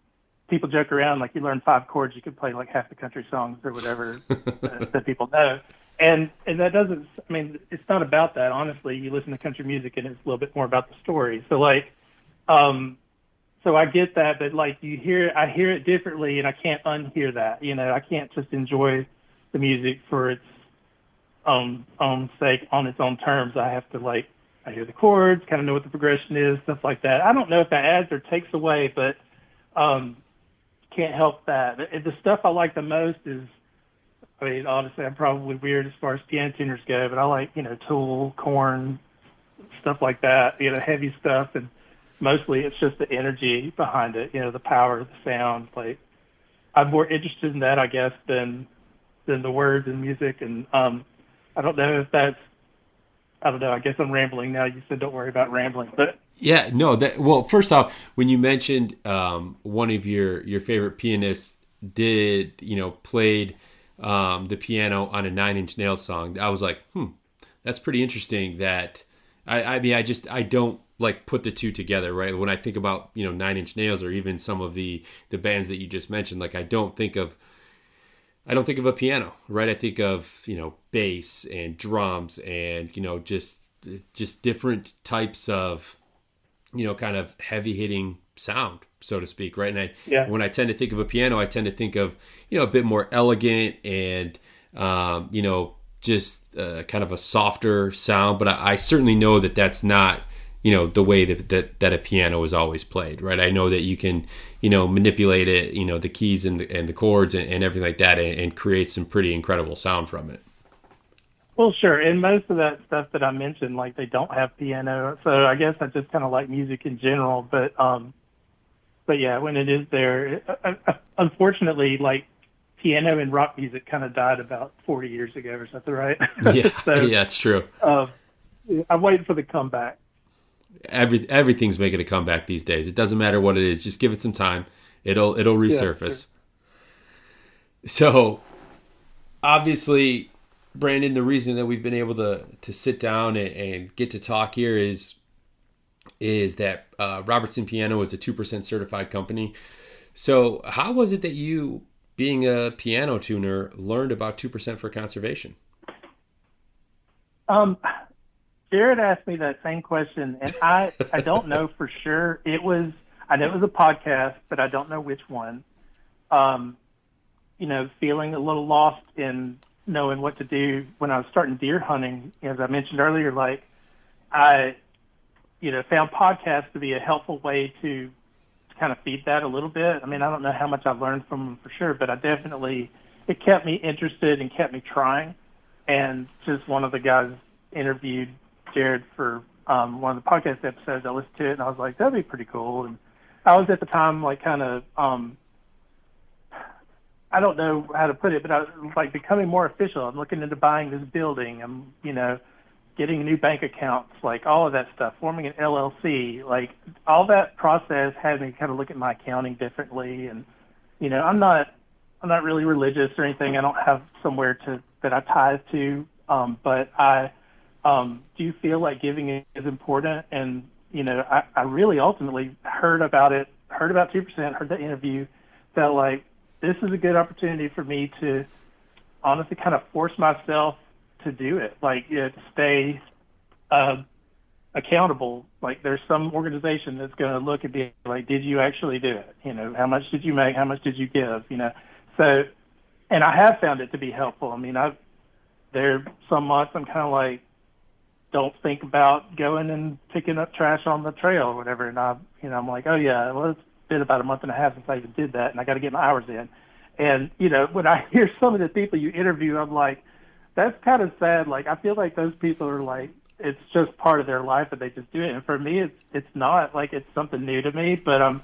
C: people joke around like you learn five chords, you could play like half the country songs or whatever that, that people know. And and that doesn't. I mean, it's not about that. Honestly, you listen to country music and it's a little bit more about the story. So like. Um, so I get that, but like you hear, I hear it differently, and I can't unhear that. You know, I can't just enjoy the music for its own own sake on its own terms. I have to like, I hear the chords, kind of know what the progression is, stuff like that. I don't know if that adds or takes away, but um, can't help that. The stuff I like the most is, I mean, honestly, I'm probably weird as far as piano tuners go, but I like you know Tool, Korn, stuff like that. You know, heavy stuff and mostly it's just the energy behind it, you know, the power of the sound. Like I'm more interested in that, I guess, than than the words and music. And um, I don't know if that's I don't know. I guess I'm rambling now. You said don't worry about rambling, but
B: yeah, no. That well, first off, when you mentioned um, one of your your favorite pianists did you know played um, the piano on a Nine Inch Nail song, I was like, hmm, that's pretty interesting. That I, I mean, I just I don't like put the two together, right? When I think about you know Nine Inch Nails or even some of the the bands that you just mentioned, like I don't think of I don't think of a piano, right? I think of you know bass and drums and you know just just different types of you know kind of heavy hitting sound, so to speak, right? And I yeah. when I tend to think of a piano, I tend to think of you know a bit more elegant and um, you know just uh, kind of a softer sound, but I, I certainly know that that's not you know the way that, that that a piano is always played right i know that you can you know manipulate it you know the keys and the, and the chords and, and everything like that and, and, create some pretty incredible sound from it
C: well sure and most of that stuff that i mentioned like they don't have piano so i guess i just kind of like music in general but um but yeah when it is there uh, uh, unfortunately like piano and rock music kind of died about 40 years ago or something, right?
B: Yeah, so, yeah, that's true.
C: Uh, I'm waiting for the comeback.
B: Every everything's making a comeback these days. It doesn't matter what it is. Just give it some time. It'll it'll resurface. Yeah, sure. So, obviously, Brandon, the reason that we've been able to to sit down and, and get to talk here is is that uh, Robertson Piano is a two percent certified company. So, how was it that you, being a piano tuner, learned about two percent for conservation?
C: Um, Jared asked me that same question, and I I don't know for sure. It was I know it was a podcast, but I don't know which one. Um, you know, feeling a little lost in knowing what to do when I was starting deer hunting. As I mentioned earlier, like I, you know, found podcasts to be a helpful way to, to kind of feed that a little bit. I mean, I don't know how much I learned from them for sure, but I definitely it kept me interested and kept me trying. And just one of the guys interviewed Jared for um, one of the podcast episodes. I listened to it and I was like, that'd be pretty cool. And I was at the time like kind of um, I don't know how to put it, but I was like becoming more official. I'm looking into buying this building. I'm, you know, getting new bank accounts, like all of that stuff, forming an LLC, like all that process had me kind of look at my accounting differently. And, you know, I'm not, I'm not really religious or anything. I don't have somewhere to, that I tithe to. Um, but I, um, do you feel like giving is important. And, you know, I, I really ultimately heard about it, heard about 2%, heard the interview, felt like, this is a good opportunity for me to honestly kind of force myself to do it, like you know, to stay uh, accountable. Like there's some organization that's going to look and be like, did you actually do it? You know, how much did you make? How much did you give? You know, so and I have found it to be helpful. I mean, I've there some months I'm kind of like don't think about going and picking up trash on the trail or whatever, and I you know I'm like, oh yeah, well it's been about a month and a half since I even did that, and I got to get my hours in. And you know, when I hear some of the people you interview, I'm like, that's kind of sad. Like I feel like those people are like, it's just part of their life and they just do it. And for me, it's it's not like it's something new to me, but um,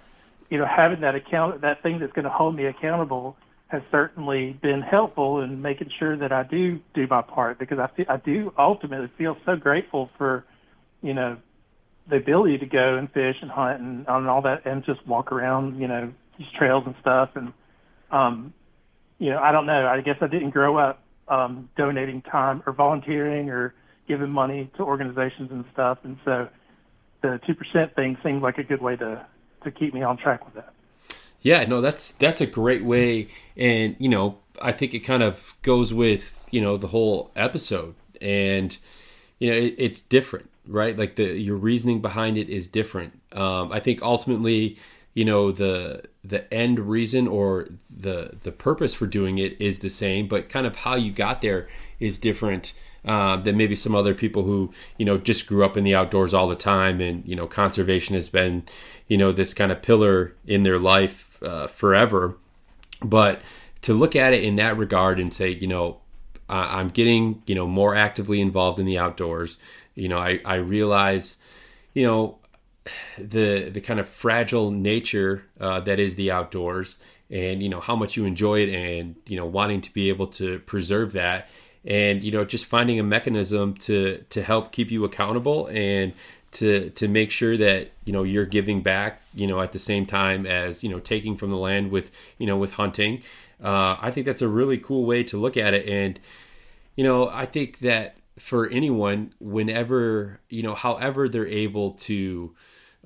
C: you know, having that account, that thing that's going to hold me accountable has certainly been helpful in making sure that I do do my part because I feel, I do ultimately feel so grateful for, you know, the ability to go and fish and hunt and, and all that and just walk around, you know, these trails and stuff. And, um, you know, I don't know. I guess I didn't grow up um, donating time or volunteering or giving money to organizations and stuff. And so the 2% thing seemed like a good way to, to keep me on track with that.
B: Yeah, no, that's that's a great way, and you know, I think it kind of goes with you know the whole episode, and you know, it, it's different right? Like the your reasoning behind it is different. Um, I think ultimately, you know, the the end reason or the the purpose for doing it is the same, but kind of how you got there is different. Uh, than maybe some other people who you know just grew up in the outdoors all the time and you know conservation has been you know this kind of pillar in their life uh, forever. But to look at it in that regard and say you know i'm getting you know more actively involved in the outdoors you know, I, I realize, you know, the the kind of fragile nature uh, that is the outdoors, and you know how much you enjoy it, and you know wanting to be able to preserve that, and you know just finding a mechanism to to help keep you accountable and to to make sure that you know you're giving back you know at the same time as you know taking from the land with you know with hunting. Uh, i think that's a really cool way to look at it. And you know i think that for anyone whenever you know however they're able to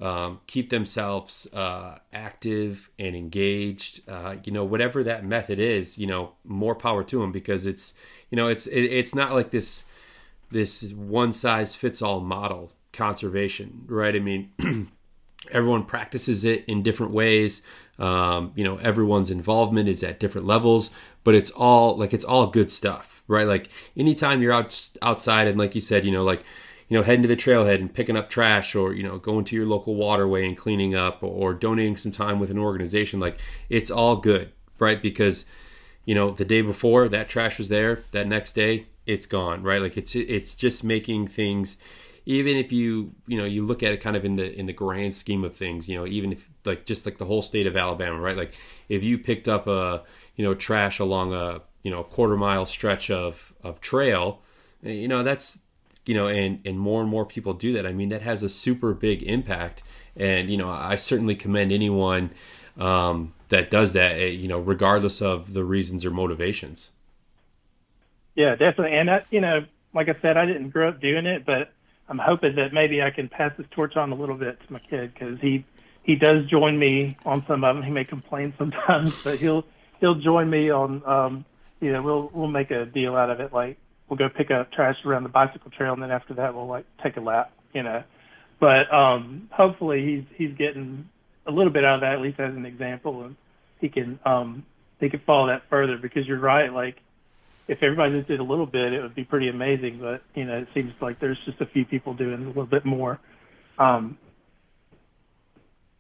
B: um, keep themselves uh, active and engaged uh, you know whatever that method is you know more power to them because it's you know it's it, it's not like this this one size fits all model conservation right i mean everyone practices it in different ways um, you know everyone's involvement is at different levels but it's all like it's all good stuff right? Like anytime you're out outside and like you said, you know, like you know, heading to the trailhead and picking up trash or, you know, going to your local waterway and cleaning up or donating some time with an organization, like it's all good, right? Because, you know, the day before that trash was there, that next day it's gone, right? Like it's it's just making things even if you, you know, you look at it kind of in the in the grand scheme of things, you know, even if like just like the whole state of Alabama, right? Like if you picked up a you know trash along a you know quarter mile stretch of of trail, you know that's you know and and more and more people do that. I mean that has a super big impact, and you know I certainly commend anyone um, that does that. Eh, you know regardless of the reasons or motivations.
C: Yeah, definitely, and that, you know like I said, I didn't grow up doing it, but I'm hoping that maybe I can pass this torch on a little bit to my kid because he he does join me on some of them. He may complain sometimes, but he'll he'll join me on um you know we'll we'll make a deal out of it like we'll go pick up trash around the bicycle trail and then after that we'll like take a lap you know but um hopefully he's he's getting a little bit out of that at least as an example and he can um he can follow that further because you're right like if everybody just did a little bit, it would be pretty amazing. But you know, it seems like there's just a few people doing a little bit more. Um,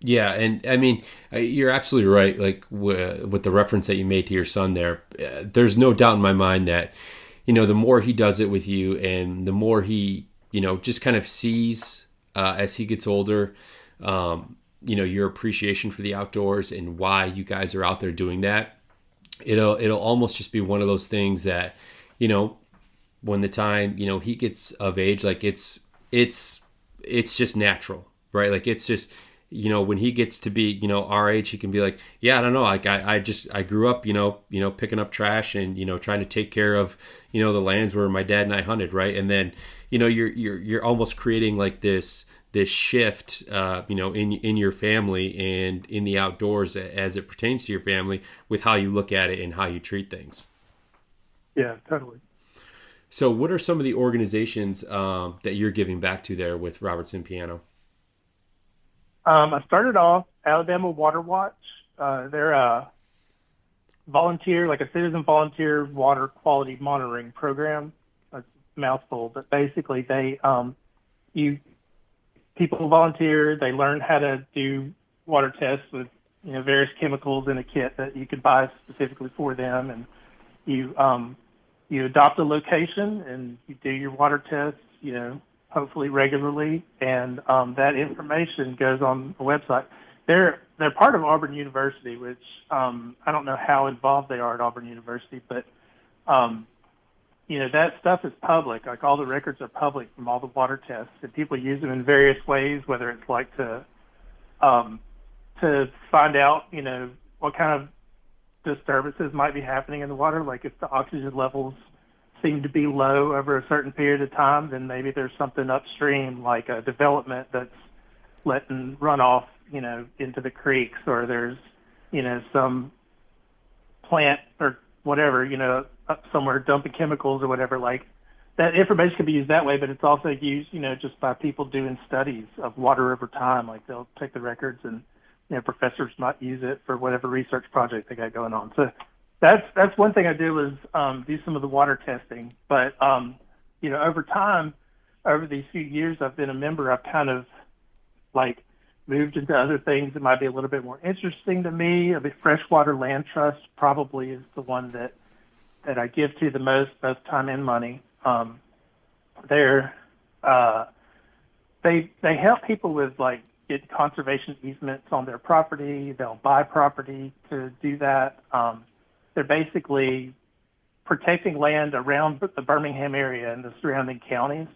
B: yeah, and I mean, uh, you're absolutely right. Like with the reference that you made to your son there, uh, there's no doubt in my mind that you know the more he does it with you, and the more he you know just kind of sees uh, as he gets older. Um, you know your appreciation for the outdoors and why you guys are out there doing that it'll it'll almost just be one of those things that you know when the time you know he gets of age like it's it's it's just natural right? Like it's just you know when he gets to be you know our age he can be like yeah i don't know like i, I just i grew up you know you know picking up trash and you know trying to take care of you know the lands where my dad and i hunted right? And then you know you're you're you're almost creating like this this shift, uh, you know, in in your family and in the outdoors as it pertains to your family, with how you look at it and how you treat things.
C: Yeah, totally.
B: So, what are some of the organizations um, that you're giving back to there with Robertson Piano?
C: Um, I started off Alabama Water Watch. Uh, they're a volunteer, like a citizen volunteer water quality monitoring program. A mouthful, but basically they um, you people volunteer. They learn how to do water tests with you know various chemicals in a kit that you could buy specifically for them, and you um, you adopt a location and you do your water tests. You know, hopefully regularly, and um, that information goes on the website. They're they're part of Auburn University, which um, I don't know how involved they are at Auburn University, but um, you know that stuff is public. Like all the records are public from all the water tests, and people use them in various ways. Whether it's like to um, to find out, you know, what kind of disturbances might be happening in the water. Like if the oxygen levels seem to be low over a certain period of time, then maybe there's something upstream, like a development that's letting runoff, you know, into the creeks, or there's, you know, some plant or whatever, you know, up somewhere dumping chemicals or whatever, like that information can be used that way, but it's also used, you know, just by people doing studies of water over time. Like they'll take the records and, you know, professors might use it for whatever research project they got going on. So that's that's one thing I do is um, do some of the water testing. But um, you know, over time, over these few years I've been a member, I've kind of like moved into other things that might be a little bit more interesting to me. The Freshwater Land Trust probably is the one that that I give to the most, both time and money. Um, they're uh, they they help people with like get conservation easements on their property. They'll buy property to do that. Um, they're basically protecting land around the Birmingham area and the surrounding counties.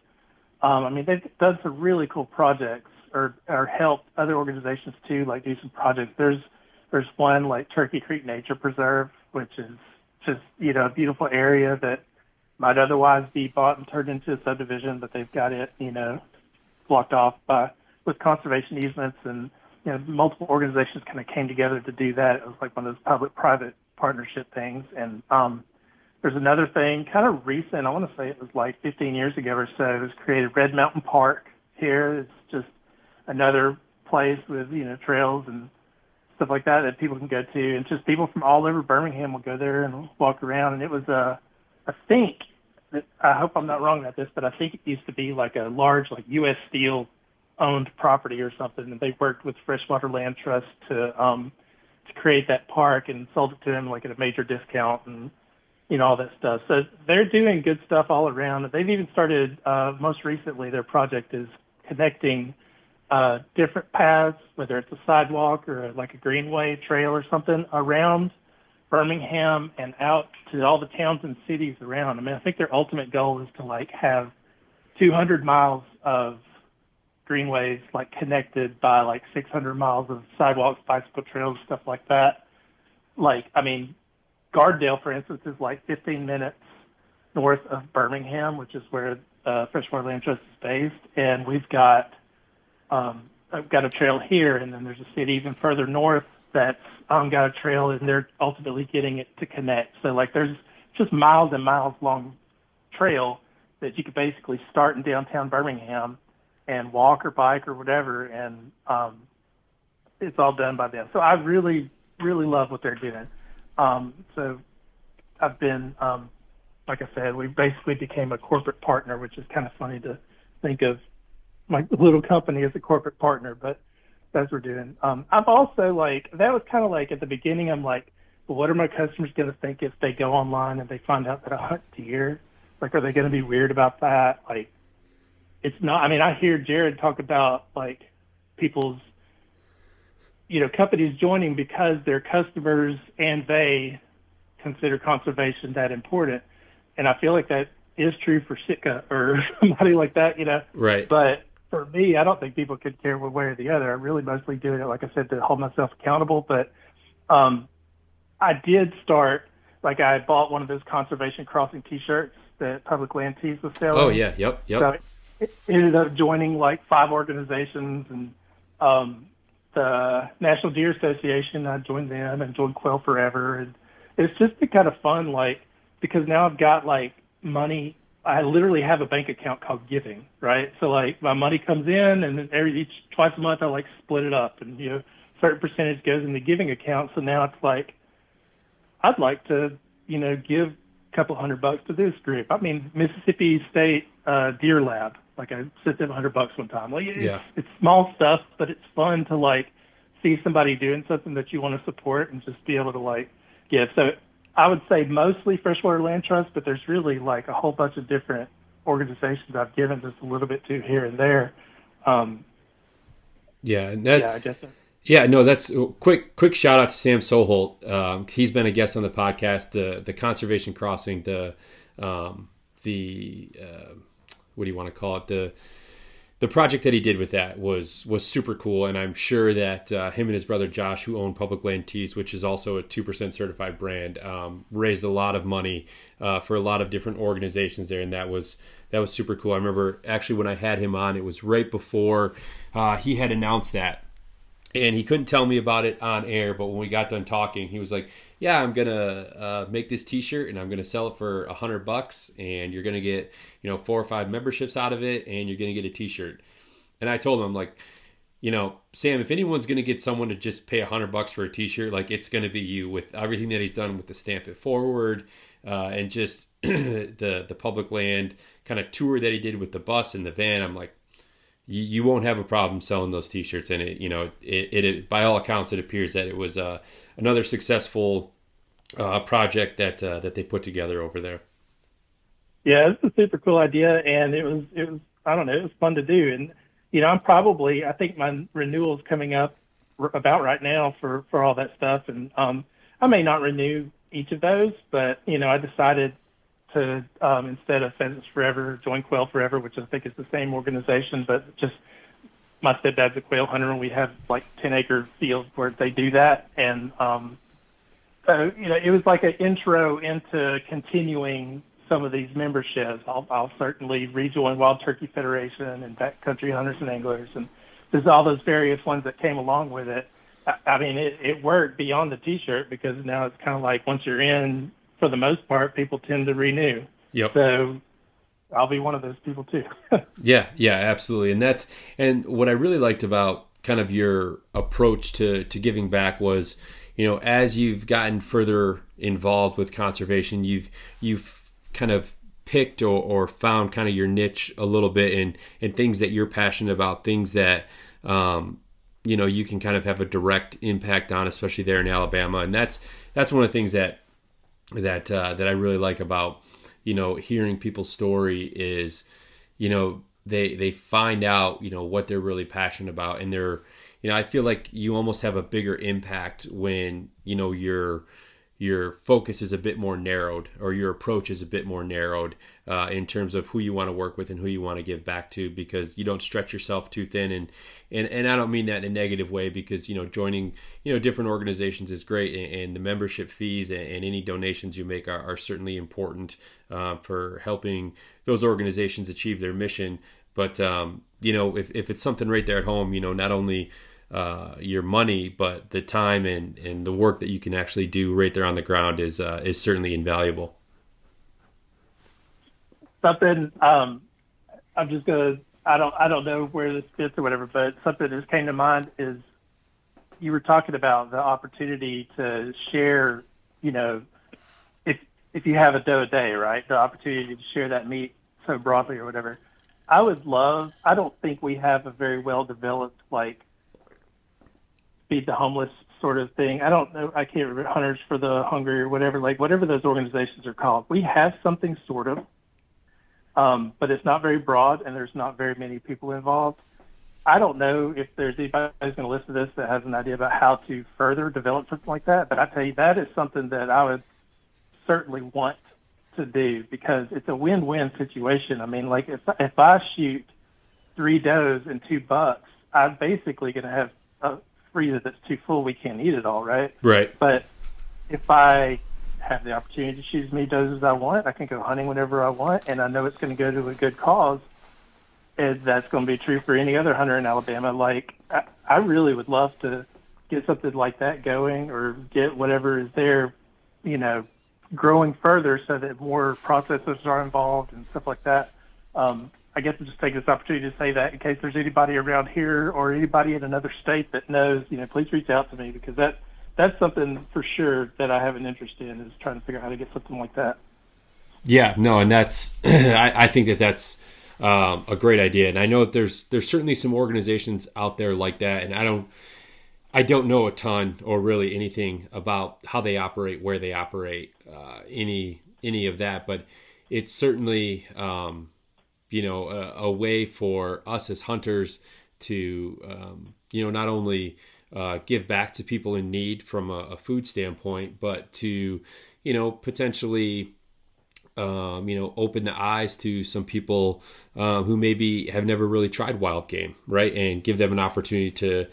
C: Um, I mean, they've done some really cool projects or or helped other organizations too, like do some projects. There's there's one like Turkey Creek Nature Preserve, which is just you know a beautiful area that might otherwise be bought and turned into a subdivision, but they've got it you know blocked off by with conservation easements and you know multiple organizations kind of came together to do that. It was like one of those public-private partnership things. And um, there's another thing, kind of recent. I want to say it was like 15 years ago or so. It was created Red Mountain Park here. It's just another place with you know trails and stuff like that that people can go to, and just people from all over Birmingham will go there and walk around. And it was a, I think, I hope I'm not wrong about this, but I think it used to be like a large like U.S. Steel owned property or something, and they worked with Freshwater Land Trust to um to create that park and sold it to them like at a major discount and you know all that stuff. So they're doing good stuff all around. They've even started uh, most recently. Their project is connecting uh, different paths, whether it's a sidewalk or like a greenway trail or something around Birmingham and out to all the towns and cities around. I mean, I think their ultimate goal is to like have 200 miles of greenways like connected by like 600 miles of sidewalks, bicycle trails, stuff like that. Like, I mean, Gardendale, for instance, is like 15 minutes north of Birmingham, which is where uh, Freshwater Land Trust is based, and we've got um, I've got a trail here, and then there's a city even further north that's um, got a trail, and they're ultimately getting it to connect. So like, there's just miles and miles long trail that you could basically start in downtown Birmingham and walk or bike or whatever, and um, it's all done by them. So I really, really love what they're doing. Um, so I've been, um, like I said, we basically became a corporate partner, which is kind of funny to think of my little company as a corporate partner, but that's what we're doing. Um, I've also like that was kind of like at the beginning. I'm like, well, what are my customers going to think if they go online and they find out that I hunt deer? Like, are they going to be weird about that? Like, it's not. I mean, I hear Jared talk about like people's, you know, companies joining because their customers and they consider conservation that important, and I feel like that is true for Sitka or somebody like that, you know.
B: Right.
C: But for me, I don't think people could care one way or the other. I'm really mostly doing it, like I said, to hold myself accountable. But um, I did start, like I bought one of those conservation crossing T-shirts that Public Land Tees was selling.
B: Oh yeah, yep, yep.
C: So it ended up joining like five organizations and um, the National Deer Association. I joined them and joined Quail Forever, and it's just been kind of fun, like because now I've got like money I literally have a bank account called Giving, right? So like my money comes in, and then every each twice a month I like split it up, and you know, certain percentage goes in the Giving account. So now it's like I'd like to, you know, give a couple hundred bucks to this group. I mean, Mississippi State uh, Deer Lab, like I sent them a hundred bucks one time. Like it's,
B: Yeah.
C: it's small stuff, but it's fun to like see somebody doing something that you want to support and just be able to like give. So I would say mostly Freshwater Land Trust, but there's really like a whole bunch of different organizations I've given just a little bit to here and there. Um,
B: Yeah, and that,
C: yeah, I guess. so.
B: Yeah, no, that's quick. Quick shout out to Sam Soholt. Um, he's been a guest on the podcast. The the conservation crossing, the um, the uh, what do you want to call it? The the project that he did with that was was super cool, and I'm sure that uh, him and his brother Josh, who own Public Land Tees, which is also a two percent certified brand, um, raised a lot of money uh, for a lot of different organizations there, and that was that was super cool. I remember actually when I had him on, it was right before uh, he had announced that and he couldn't tell me about it on air but when we got done talking he was like yeah i'm gonna uh, make this t-shirt and i'm gonna sell it for a hundred bucks and you're gonna get you know four or five memberships out of it and you're gonna get a t-shirt. And i told him I'm like you know sam if anyone's gonna get someone to just pay a hundred bucks for a t-shirt like it's gonna be you with everything that he's done with the stamp it forward uh, and just the the public land kind of tour that he did with the bus and the van. I'm like you, you won't have a problem selling those t-shirts and it you know it, it, it by all accounts it appears that it was uh, another successful uh, project that uh, that they put together over there.
C: Yeah, it's a super cool idea, and it was it was I don't know, it was fun to do, and you know I'm probably I think my renewal's coming up r- about right now for for all that stuff, and um I may not renew each of those, but you know I decided to um, instead of Pheasants Forever, join Quail Forever, which I think is the same organization, but just my stepdad's a quail hunter, and we have like ten acre fields where they do that, and um, so you know it was like an intro into continuing some of these memberships. I'll, I'll certainly rejoin Wild Turkey Federation and Backcountry Hunters and Anglers, and there's all those various ones that came along with it. I, I mean, it, it worked beyond the T-shirt because now it's kind of like once you're in, for the most part, people tend to renew.
B: yep
C: So I'll be one of those people too.
B: Yeah, yeah, absolutely. And that's and what I really liked about kind of your approach to to giving back was, you know, as you've gotten further involved with conservation, you've you've kind of picked or, or found kind of your niche a little bit and and things that you're passionate about, things that um, you know you can kind of have a direct impact on, especially there in Alabama. And that's that's one of the things that that uh, that I really like about you know hearing people's story is you know they they find out you know what they're really passionate about and they're you know I feel like you almost have a bigger impact when you know you're your focus is a bit more narrowed or your approach is a bit more narrowed uh, in terms of who you want to work with and who you want to give back to because you don't stretch yourself too thin and and, and I don't mean that in a negative way because you know joining you know different organizations is great and, and the membership fees and, and, any donations you make are, are certainly important uh, for helping those organizations achieve their mission. But um, you know if, if it's something right there at home you know not only uh, your money, but the time and, and the work that you can actually do right there on the ground is uh, is certainly invaluable.
C: Something um, I'm just gonna I don't I don't know where this fits or whatever, but something that just came to mind is you were talking about the opportunity to share, you know, if if you have a doe a day, right? The opportunity to share that meat so broadly or whatever. I would love. I don't think we have a very well developed like feed the homeless sort of thing. I don't know. I can't remember Hunters for the Hungry or whatever, like whatever those organizations are called. We have something sort of, um, but it's not very broad and there's not very many people involved. I don't know if there's anybody who's going to listen to this that has an idea about how to further develop something like that. But I tell you, that is something that I would certainly want to do because it's a win-win situation. I mean, like if if I shoot three does and two bucks, I'm basically going to have a, freezer that's too full, we can't eat it all, right?
B: Right.
C: But if I have the opportunity to choose as many doses I want, I can go hunting whenever I want, and I know it's going to go to a good cause. And that's going to be true for any other hunter in Alabama. Like, I, I really would love to get something like that going, or get whatever is there, you know, growing further, so that more processors are involved and stuff like that. Um, I guess I'll just take this opportunity to say that in case there's anybody around here or anybody in another state that knows, you know, please reach out to me because that that's something for sure that I have an interest in is trying to figure out how to get something like that.
B: Yeah, no, and that's I, I think that that's um, a great idea, and I know that there's there's certainly some organizations out there like that, and I don't I don't know a ton or really anything about how they operate, where they operate, uh, any any of that, but it's certainly um, you know a, a way for us as hunters to um, you know not only uh, give back to people in need from a, a, food standpoint, but to you know potentially um, you know open the eyes to some people um, who maybe have never really tried wild game, right, and give them an opportunity to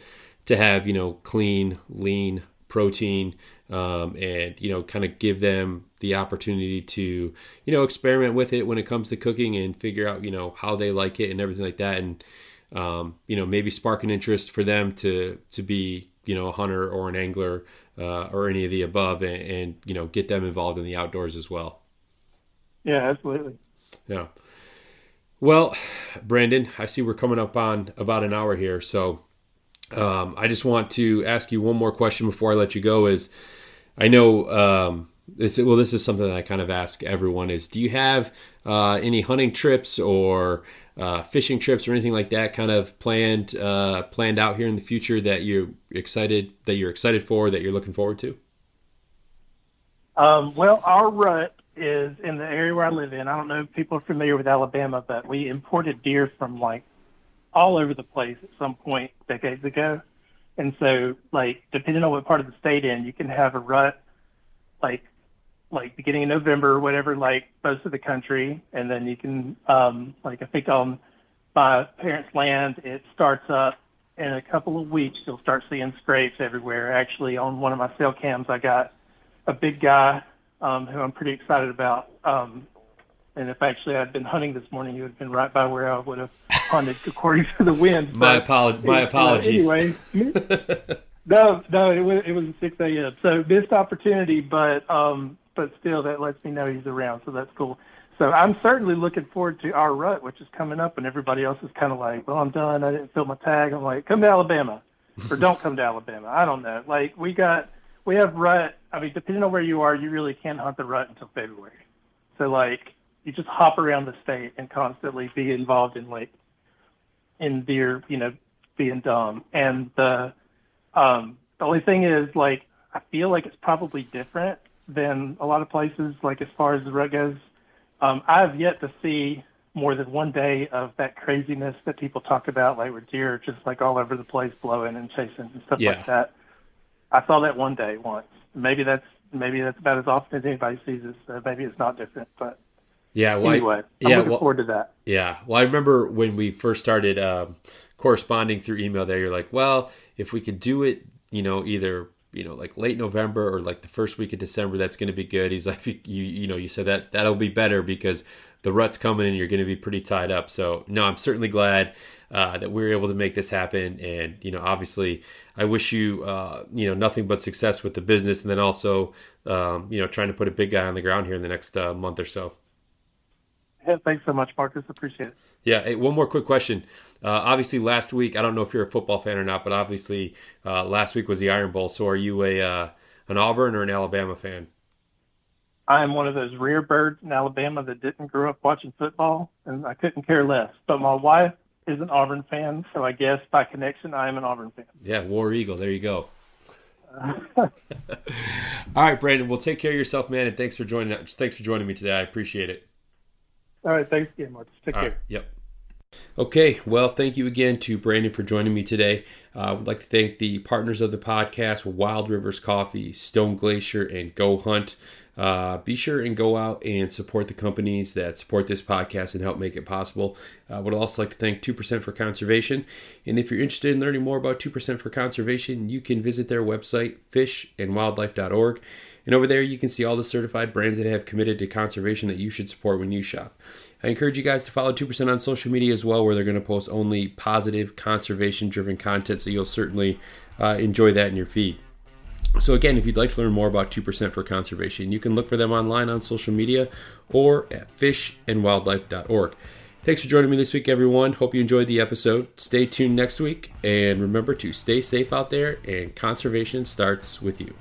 B: to have you know clean, lean protein um, and you know kind of give them the opportunity to you know experiment with it when it comes to cooking and figure out you know how they like it and everything like that. And um, you know maybe spark an interest for them to to be you know a hunter or an angler uh, or any of the above and, and you know get them involved in the outdoors as well.
C: Yeah absolutely.
B: Yeah. Well brandon i see we're coming up on about an hour here. So um, I just want to ask you one more question before I let you go. Is I know um, this. Well, this is something that I kind of ask everyone: is do you have uh, any hunting trips or uh, fishing trips or anything like that kind of planned uh, planned out here in the future that you're excited that you're excited for that you're looking forward to?
C: Um, well, our rut is in the area where I live in. I don't know if people are familiar with Alabama, but we imported deer from like all over the place at some point decades ago. And so, like, depending on what part of the state in, you can have a rut, like, like beginning in November or whatever, like most of the country, and then you can, um, like, I think on my parents' land, it starts up in a couple of weeks. You'll start seeing scrapes everywhere. Actually, on one of my cell cams, I got a big guy um, who I'm pretty excited about. Um, and if actually I'd been hunting this morning, you would have been right by where I would have hunted according to the wind.
B: My, apolo- my apologies.
C: Uh, anyway, no, no, it was it was 6 a.m. So missed opportunity, but um, but still that lets me know he's around, so that's cool. So I'm certainly looking forward to our rut, which is coming up, and everybody else is kind of like, well, I'm done. I didn't fill my tag. I'm like, come to Alabama, or don't come to Alabama. I don't know. Like we got we have rut. I mean, depending on where you are, you really can't hunt the rut until February. So like you just hop around the state and constantly be involved in like in deer, you know, being dumb. And the um, the only thing is like I feel like it's probably different than a lot of places. Like as far as the rut goes, um, I have yet to see more than one day of that craziness that people talk about, like where deer are just like all over the place blowing and chasing and stuff
B: yeah.
C: like that. I saw that one day once. Maybe that's maybe that's about as often as anybody sees us. So maybe it's not different, but
B: Yeah, well, I-
C: anyway, I'm
B: yeah,
C: looking
B: well,
C: forward to that.
B: Yeah. Well, I remember when we first started um, corresponding through email there, you're like, well, if we could do it, you know, either, you know, like late November or like the first week of December, that's going to be good. He's like, you, you know, you said that that'll be better because the rut's coming and you're going to be pretty tied up. So, no, I'm certainly glad uh, that we were able to make this happen. And, you know, obviously, I wish you, uh, you know, nothing but success with the business and then also, um, you know, trying to put a big guy on the ground here in the next uh, month or so.
C: Yeah, thanks so much, Marcus. Appreciate it.
B: Yeah. Hey, one more quick question. Uh, obviously, last week, I don't know if you're a football fan or not, but obviously, uh, last week was the Iron Bowl. So, are you a uh, an Auburn or an Alabama fan?
C: I am one of those rare birds in Alabama that didn't grow up watching football, and I couldn't care less. But my wife is an Auburn fan, so I guess by connection, I am an Auburn fan.
B: Yeah, War Eagle. There you go. All right, Brandon. Well, take care of yourself, man, and thanks for joining. Thanks for joining me today. I appreciate it.
C: All right, thanks again, Marcus. Take
B: All
C: care.
B: right. Yep. Okay. Well, thank you again to Brandon for joining me today. Uh, I would like to thank the partners of the podcast, Wild Rivers Coffee, Stone Glacier, and Go Hunt. Uh, be sure and go out and support the companies that support this podcast and help make it possible. I would also like to thank 2% for Conservation. And if you're interested in learning more about 2% for Conservation, you can visit their website, fishandwildlife.org. And over there, you can see all the certified brands that have committed to conservation that you should support when you shop. I encourage you guys to follow 2% on social media as well, where they're going to post only positive, conservation driven content. So you'll certainly uh, enjoy that in your feed. So, again, if you'd like to learn more about 2% for conservation, you can look for them online on social media or at fishandwildlife.org. Thanks for joining me this week, everyone. Hope you enjoyed the episode. Stay tuned next week, and remember to stay safe out there, and conservation starts with you.